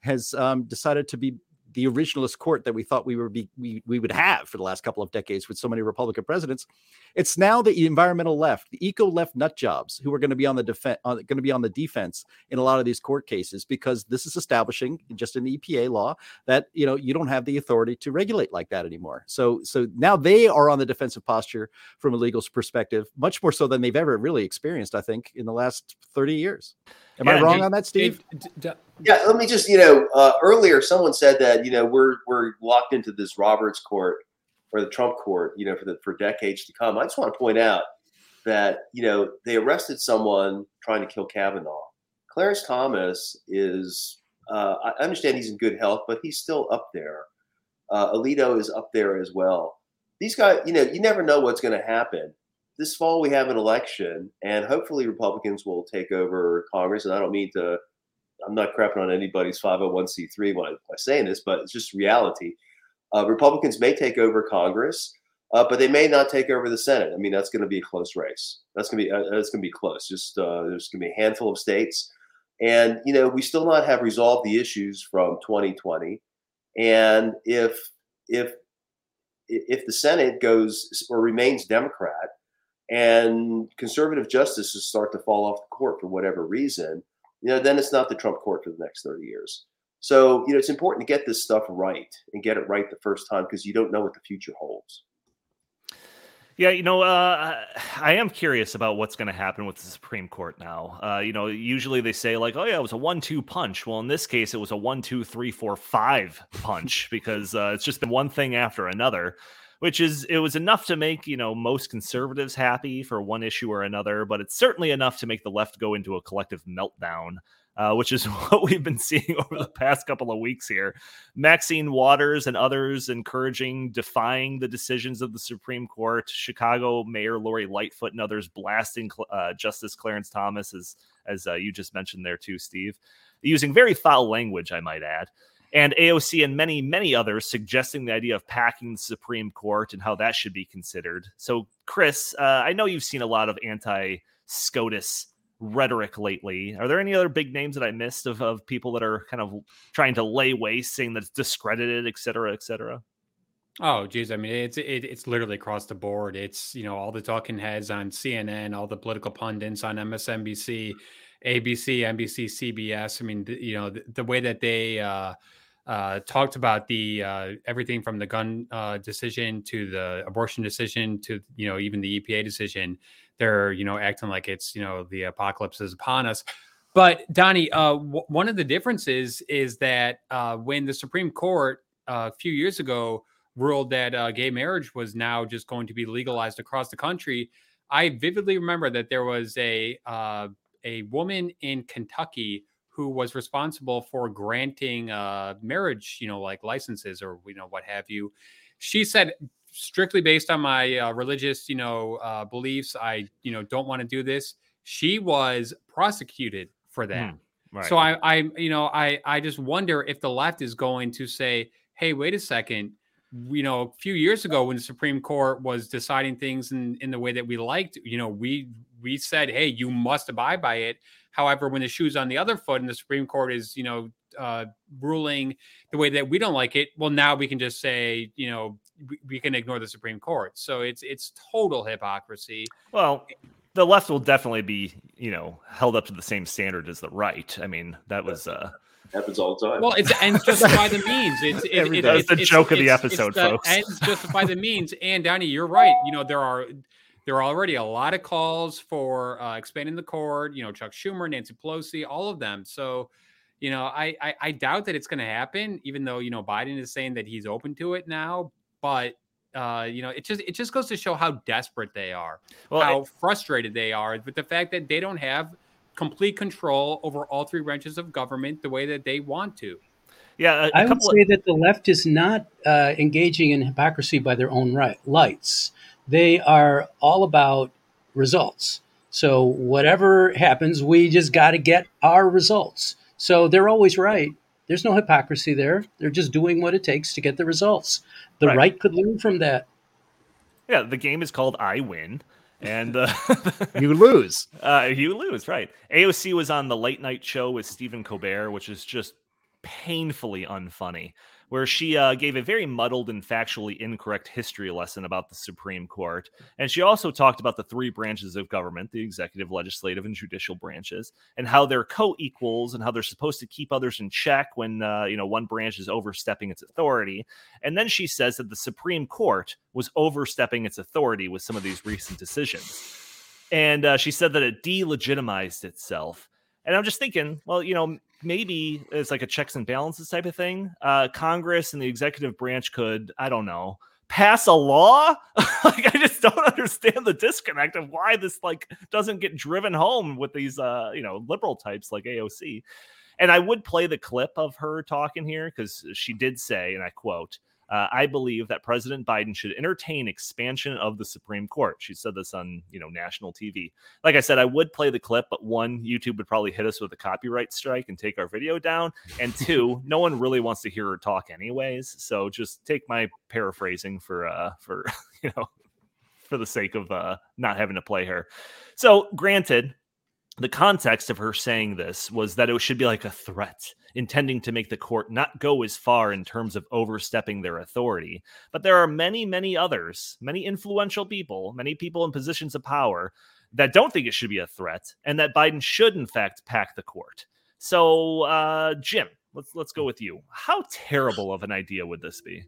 B: has um, decided to be the originalist court that we thought we would be we, we would have for the last couple of decades with so many Republican presidents. It's now the environmental left, the eco left nut jobs who are going to be on the defense going to be on the defense in a lot of these court cases because this is establishing just an EPA law that you know you don't have the authority to regulate like that anymore. So so now they are on the defensive posture from a legal perspective, much more so than they've ever really experienced, I think, in the last 30 years. Am yeah, I wrong on that, Steve?
E: yeah, let me just, you know, uh, earlier someone said that, you know, we're we're locked into this Roberts court or the Trump court, you know, for the for decades to come. I just want to point out that, you know, they arrested someone trying to kill Kavanaugh. Clarence Thomas is uh, I understand he's in good health, but he's still up there. Uh, Alito is up there as well. These guys, you know, you never know what's going to happen this fall we have an election, and hopefully Republicans will take over Congress. And I don't mean to, I'm not crapping on anybody's 501c3 when I, by saying this, but it's just reality. Uh, Republicans may take over Congress, uh, but they may not take over the Senate. I mean, that's going to be a close race. That's going to be uh, that's going to be close. Just uh, there's going to be a handful of states, and you know we still not have resolved the issues from 2020. And if if if the Senate goes or remains Democrat, and conservative justices start to fall off the court for whatever reason, you know, then it's not the Trump court for the next 30 years. So, you know, it's important to get this stuff right and get it right the first time because you don't know what the future holds.
A: Yeah, you know, uh, I am curious about what's going to happen with the Supreme Court now. Uh, you know, usually they say like, "Oh yeah, it was a one-two punch." Well, in this case, it was a one, two, three, four, five punch because uh, it's just been one thing after another which is it was enough to make you know most conservatives happy for one issue or another but it's certainly enough to make the left go into a collective meltdown uh, which is <laughs> what we've been seeing <laughs> over the past couple of weeks here. Maxine Waters and others encouraging, defying the decisions of the Supreme Court. Chicago Mayor Lori Lightfoot and others blasting uh, Justice Clarence Thomas, as as uh, you just mentioned there too, Steve, using very foul language, I might add and AOC and many, many others suggesting the idea of packing the Supreme Court and how that should be considered. So, Chris, uh, I know you've seen a lot of anti SCOTUS rhetoric lately. Are there any other big names that I missed of, of people that are kind of trying to lay waste, saying that it's discredited, et cetera, et cetera?
C: Oh, geez. I mean, it's it, it's literally across the board. It's you know all the talking heads on CNN, all the political pundits on MSNBC, ABC, NBC, CBS. I mean, the, you know the, the way that they uh, uh, talked about the uh, everything from the gun uh, decision to the abortion decision to you know even the EPA decision. They're you know acting like it's you know the apocalypse is upon us. But Donnie, uh, w- one of the differences is that uh, when the Supreme Court a few years ago ruled that gay marriage was now just going to be legalized across the country, I vividly remember that there was a a woman in Kentucky who was responsible for granting uh, marriage, you know, like licenses or you know what have you. She said, strictly based on my uh, religious, you know, uh, beliefs, I you know don't want to do this. She was prosecuted for that. Mm, right. So I, I, you know, I, I just wonder if the left is going to say, "Hey, wait a second, you know, a few years ago when the Supreme Court was deciding things in, in the way that we liked, you know, we we said, hey, you must abide by it. However, when the shoe's on the other foot and the Supreme Court is, you know, uh, ruling the way that we don't like it, well, now we can just say, you know, we, we can ignore the Supreme Court. So it's it's total hypocrisy.
A: Well, the left will definitely be, you know, held up to the same standard as the right. I mean, that was uh
E: happens all the time.
C: Well, it's ends justify the means. It's it,
A: Every
C: it, it's
A: That's the joke of the episode,
C: it's the
A: folks.
C: Ends justify the means. And Donnie, you're right. You know there are there are already a lot of calls for uh, expanding the court. You know, Chuck Schumer, Nancy Pelosi, all of them. So, you know, I I, I doubt that it's going to happen. Even though you know Biden is saying that he's open to it now, but. Uh, you know, it just it just goes to show how desperate they are,
A: well
C: how
A: it-
C: frustrated they are with the fact that they don't have complete control over all three branches of government the way that they want to.
A: yeah, a, a
D: I would
A: couple
D: say that the left is not uh, engaging in hypocrisy by their own right, lights. They are all about results. So whatever happens, we just got to get our results. So they're always right. There's no hypocrisy there. They're just doing what it takes to get the results. The
A: Right.
D: right, could learn from that.
A: yeah, the game is called I win. And uh, <laughs>
B: You lose.
A: Uh, you lose, right? AOC was on the late night show with Stephen Colbert, which is just painfully unfunny, where she uh, gave a very muddled and factually incorrect history lesson about the Supreme Court. And she also talked about the three branches of government the executive, legislative, and judicial branches and how they're co equals and how they're supposed to keep others in check when, uh, you know, one branch is overstepping its authority. And then she says that the Supreme Court was overstepping its authority with some of these recent decisions and uh, she said that it delegitimized itself. And I'm just thinking, well, you know, maybe it's like a checks and balances type of thing. Uh, Congress and the executive branch could, I don't know, pass a law. <laughs> like I just don't <laughs> understand the disconnect of why this like doesn't get driven home with these, uh, you know, liberal types like AOC. And I would play the clip of her talking here because she did say, and I quote, uh, I believe that President Biden should entertain expansion of the Supreme Court. She said this on, you know, national TV. Like I said, I would play the clip, but one, YouTube would probably hit us with a copyright strike and take our video down, and <laughs> two, no one really wants to hear her talk anyways. So just take my paraphrasing for, uh, for <laughs> you know, for the sake of uh, not having to play her. So, granted, the context of her saying this was that it should be like a threat, intending to make the court not go as far in terms of overstepping their authority. But there are many, many others, many influential people, many people in positions of power that don't think it should be a threat, and that Biden should, in fact, pack the court. So, uh, Jim, let's let's go with you. How terrible of an idea would this be?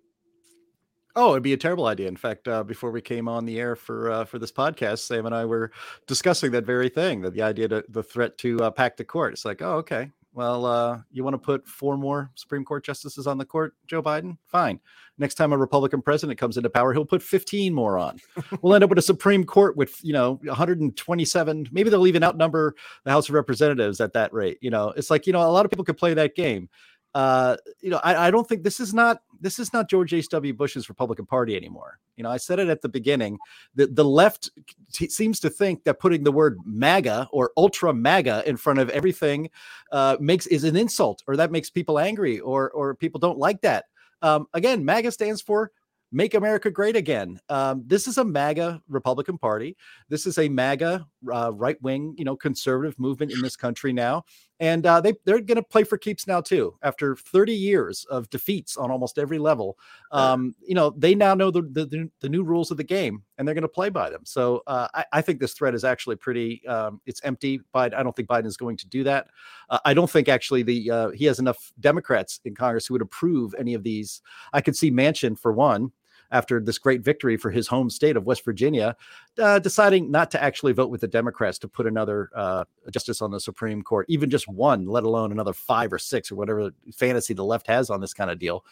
B: Oh, it'd be a terrible idea. In fact, uh, before we came on the air for uh, for this podcast, Sam and I were discussing that very thing. That the idea, to, the threat to uh, pack the court. It's like, oh, okay. Well, uh, you want to put four more Supreme Court justices on the court, Joe Biden? Fine. Next time a Republican president comes into power, he'll put 15 more on. we'll end up with a Supreme Court with, you know, 127. Maybe they'll even outnumber the House of Representatives at that rate. You know, it's like, you know, a lot of people could play that game. Uh, you know, I, I don't think this is not this is not George H.W. Bush's Republican Party anymore. You know, I said it at the beginning. The the left t- seems to think that putting the word MAGA or ultra MAGA in front of everything uh, makes is an insult, or that makes people angry, or or people don't like that. Um, again, MAGA stands for Make America Great Again. Um, this is a MAGA Republican Party. This is a MAGA uh, right wing, you know, conservative movement in this country now, and uh, they they're going to play for keeps now too. After 30 years of defeats on almost every level, um, you know, they now know the, the the new rules of the game, and they're going to play by them. So uh, I, I think this threat is actually pretty. Um, it's empty. But I don't think Biden is going to do that. Uh, I don't think actually the uh, he has enough Democrats in Congress who would approve any of these. I could see Manchin for one after this great victory for his home state of West Virginia, uh, deciding not to actually vote with the Democrats to put another uh, justice on the Supreme Court, even just one, let alone another five or six or whatever fantasy the left has on this kind of deal.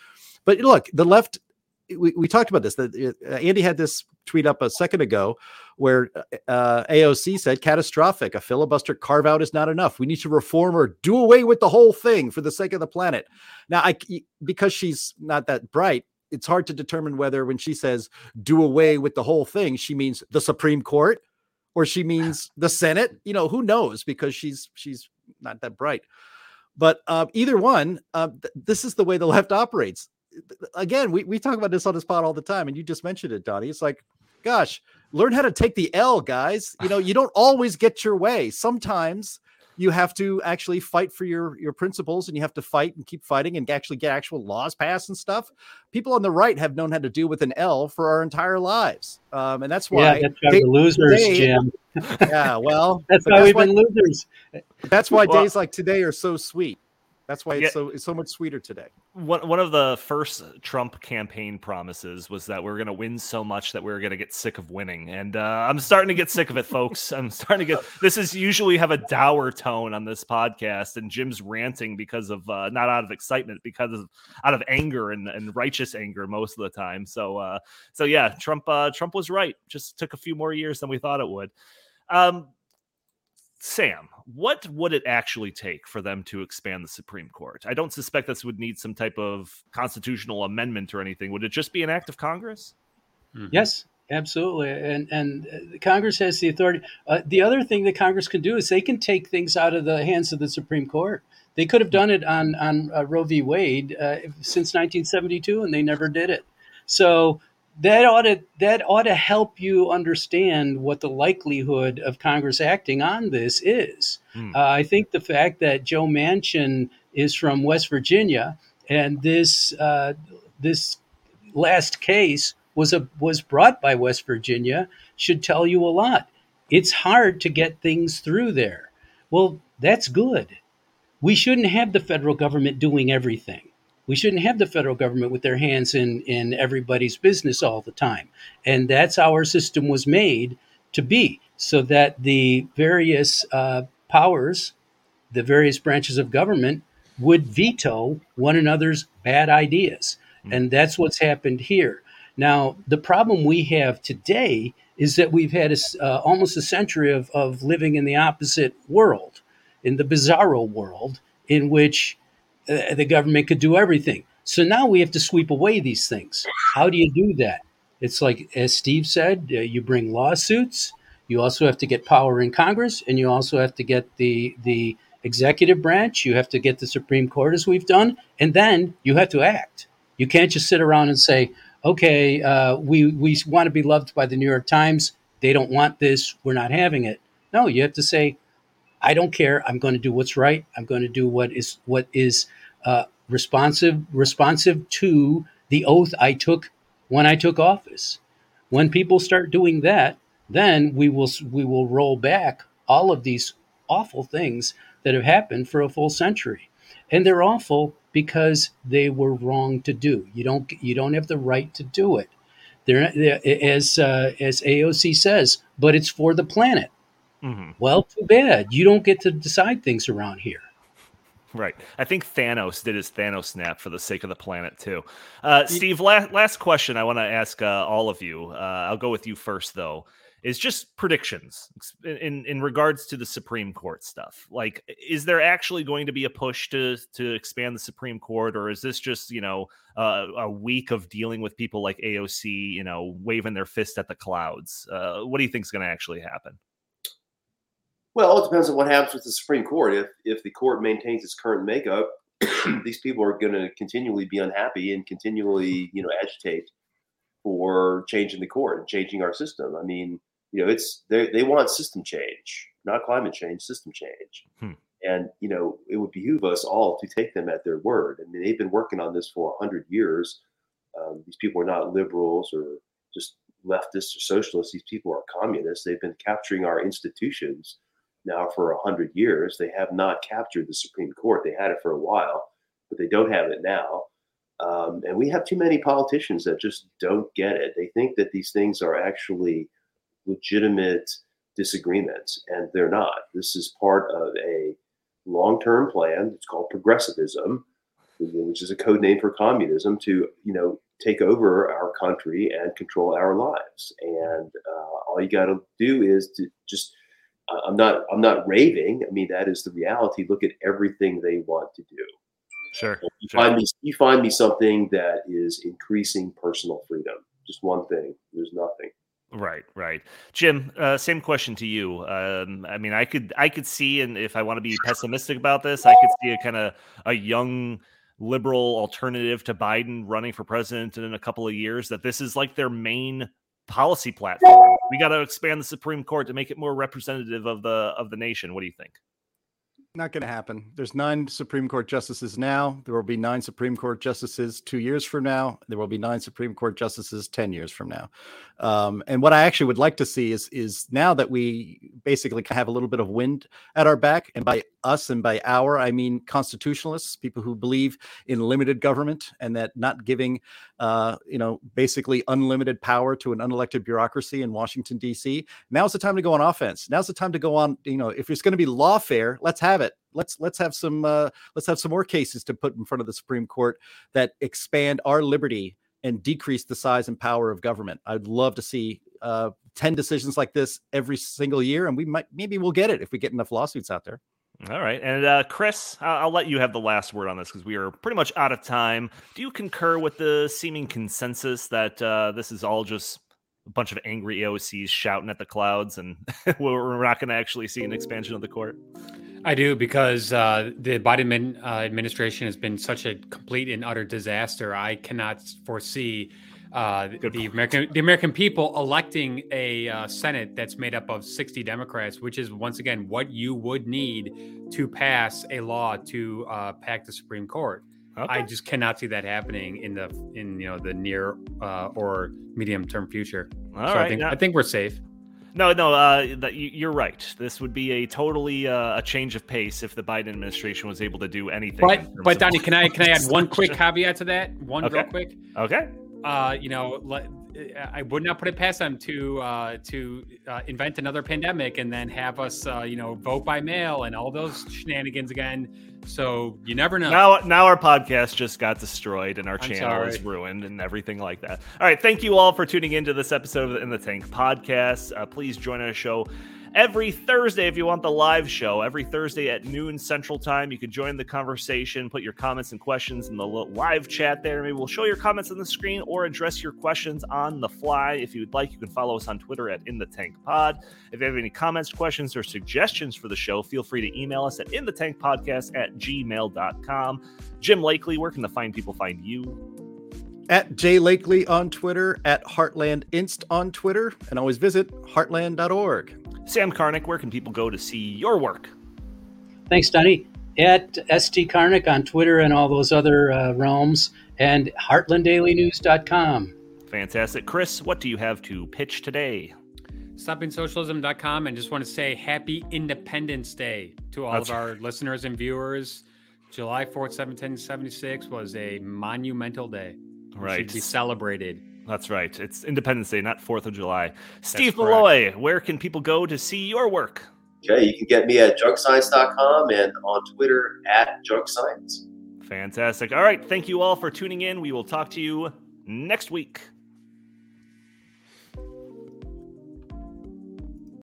B: But look, the left. We, we talked about this. That uh, Andy had this tweet up a second ago, where uh, AOC said, "Catastrophic. A filibuster carve out is not enough. We need to reform or do away with the whole thing for the sake of the planet." Now, I because she's not that bright, it's hard to determine whether when she says do away with the whole thing, she means the Supreme Court or she means the Senate. You know, who knows because she's she's not that bright. But uh, either one, uh, th- this is the way the left operates. Again, we, we talk about this on the spot all the time, and you just mentioned it, Donnie. It's like Gosh, learn how to take the L, guys. You know, you don't always get your way. Sometimes you have to actually fight for your your principles and you have to fight and keep fighting and actually get actual laws passed and stuff. People on the right have known how to do with an l for our entire lives. Um, and that's why
D: yeah, that's why we're losers today, jim. <laughs>
B: Yeah well <laughs>
D: that's why we've why, been losers.
B: that's why well, days like today are so sweet that's why it's yeah. so it's so much sweeter today.
A: One one of the first Trump campaign promises was that we are going to win so much that we are going to get sick of winning, and uh, I'm starting to get sick of it, folks. I'm starting to get. <laughs> This is usually have a dour tone on this podcast, and Jim's ranting because of uh, not out of excitement, because of out of anger and, and righteous anger most of the time. So uh, so yeah, Trump uh, Trump was right. Just took a few more years than we thought it would. Um, Sam, what would it actually take for them to expand the Supreme Court? I don't suspect this would need some type of constitutional amendment or anything. Would it just be an act of Congress?
D: Mm-hmm. Yes, absolutely. And and uh, Congress has the authority. Uh, the other thing that Congress can do is they can take things out of the hands of the Supreme Court. They could have done it on on uh, Roe v. Wade uh, since 1972, and they never did it. So that ought to that ought to help you understand what the likelihood of Congress acting on this is. Hmm. Uh, I think the fact that Joe Manchin is from West Virginia and this uh, this last case was a was brought by West Virginia should tell you a lot. It's hard to get things through there. Well, that's good. We shouldn't have the federal government doing everything. We shouldn't have the federal government with their hands in, in everybody's business all the time. And that's how our system was made to be, so that the various uh, powers, the various branches of government, would veto one another's bad ideas. Mm-hmm. And that's what's happened here. Now, the problem we have today is that we've had a, uh, almost a century of, of living in the opposite world, in the bizarro world, in which uh, the government could do everything. So now we have to sweep away these things. How do you do that? It's like, as Steve said, uh, you bring lawsuits. You also have to get power in Congress, and you also have to get the the executive branch. You have to get the Supreme Court, as we've done, and then you have to act. You can't just sit around and say, "Okay, uh, we we want to be loved by the New York Times. They don't want this. We're not having it." No, you have to say, I don't care. I'm going to do what's right. I'm going to do what is what is uh, responsive responsive to the oath I took when I took office. When people start doing that, then we will we will roll back all of these awful things that have happened for a full century, and they're awful because they were wrong to do. You don't you don't have the right to do it. They're, they're as uh, as AOC says, but it's for the planet. Mm-hmm. Well, too bad. You don't get to decide things around here.
A: Right. I think Thanos did his Thanos snap for the sake of the planet too. Uh, Steve, last last question I want to ask uh, all of you. Uh, I'll go with you first though. Is just predictions in in regards to the Supreme Court stuff. Like, is there actually going to be a push to to expand the Supreme Court, or is this just you know uh, a week of dealing with people like AOC, you know, waving their fist at the clouds? Uh, what do you think is going to actually happen?
E: Well, it depends on what happens with the Supreme Court. If if the court maintains its current makeup, <clears throat> these people are going to continually be unhappy and continually, you know, agitate for changing the court and changing our system. I mean, you know, it's they they want system change, not climate change, system change. Hmm. And you know, it would behoove us all to take them at their word. I mean, they've been working on this for a hundred years. Um, these people are not liberals or just leftists or socialists. These people are communists. They've been capturing our institutions now for a hundred years. They have not captured the Supreme Court. They had it for a while, but they don't have it now. Um, and we have too many politicians that just don't get it. They think that these things are actually legitimate disagreements, and they're not. This is part of a long-term plan. It's called progressivism, which is a code name for communism. To you know, take over our country and control our lives. And uh, all you got to do is to just I'm not I'm not raving. I mean that is the reality. Look at everything they want to do.
A: Sure.
E: You
A: sure.
E: find me you find me something that is increasing personal freedom. Just one thing. There's nothing.
A: Right, right. Jim, uh, same question to you. Um, I mean, I could I could see, and if I want to be pessimistic about this, I could see a kind of a young liberal alternative to Biden running for president in a couple of years. That this is like their main policy platform. We got to expand the Supreme Court to make it more representative of the of the nation. What do you think?
B: Not going to happen. There's nine Supreme Court justices now. There will be nine Supreme Court justices two years from now. There will be nine Supreme Court justices ten years from now. Um, and what I actually would like to see is is now that we basically have a little bit of wind at our back, and by us and by our I mean constitutionalists, people who believe in limited government and that not giving, uh, you know, basically unlimited power to an unelected bureaucracy in Washington D.C. Now's the time to go on offense. Now's the time to go on. You know, if it's going to be lawfare, let's have it let's let's have some uh, let's have some more cases to put in front of the Supreme Court that expand our liberty and decrease the size and power of government. I'd love to see uh, ten decisions like this every single year, and we might maybe we'll get it if we get enough lawsuits out there.
A: All right, and uh, Chris, I'll, let you have the last word on this because we are pretty much out of time. Do you concur with the seeming consensus that uh, this is all just a bunch of angry AOCs shouting at the clouds, and <laughs> we're not going to actually see an expansion of the court?
C: I do because uh, the Biden uh, administration has been such a complete and utter disaster. I cannot foresee uh, the American the American people electing a uh, Senate that's made up of 60 Democrats, which is once again what you would need to pass a law to uh, pack the Supreme Court. Okay. I just cannot see that happening in the in you know the near uh, or medium term future. All so right, I think now- I think we're safe.
A: No, no, uh, you're right. This would be a totally uh, a change of pace if the Biden administration was able to do anything.
C: But, but Donnie, can I can I add <laughs> one quick caveat to that? One
A: okay.
C: real quick.
A: Okay.
C: Uh, you know, I would not put it past them to uh, to uh, invent another pandemic and then have us, uh, you know, vote by mail and all those shenanigans again. So you never know.
A: Now, now our podcast just got destroyed and our I'm channel sorry. is ruined and everything like that. All right, thank you all for tuning into this episode of the In the Tank podcast. Uh, please join our show every Thursday if you want the live show. Every Thursday at noon Central Time, you can join the conversation, put your comments and questions in the live chat there. Maybe we'll show your comments on the screen or address your questions on the fly. If you would like, you can follow us on Twitter at In the Tank Pod. If you have any comments, questions, or suggestions for the show, feel free to email us at In the Tank Podcast at gmail.com. Jim Lakely, where can the fine people find you?
B: At Jay Lakely on Twitter, at Heartland Inst on Twitter, and always visit heartland.org.
A: Sam Karnick, where can people go to see your work?
D: Thanks, Donnie. At ST Karnick on Twitter and all those other uh, realms, and heartlanddailynews.com.
A: Fantastic. Chris, what do you have to pitch today?
C: StoppingSocialism.com, and just want to say happy Independence Day to all That's of our right. listeners and viewers. July 4th, 1776 was a monumental day.
A: Right.
C: It should be celebrated.
A: That's right. It's Independence Day, not 4th of July. Steve Milloy, where can people go to see your work?
E: Okay, you can get me at junkscience.com and on Twitter at junkscience.
A: Fantastic. All right. Thank you all for tuning in. We will talk to you next week.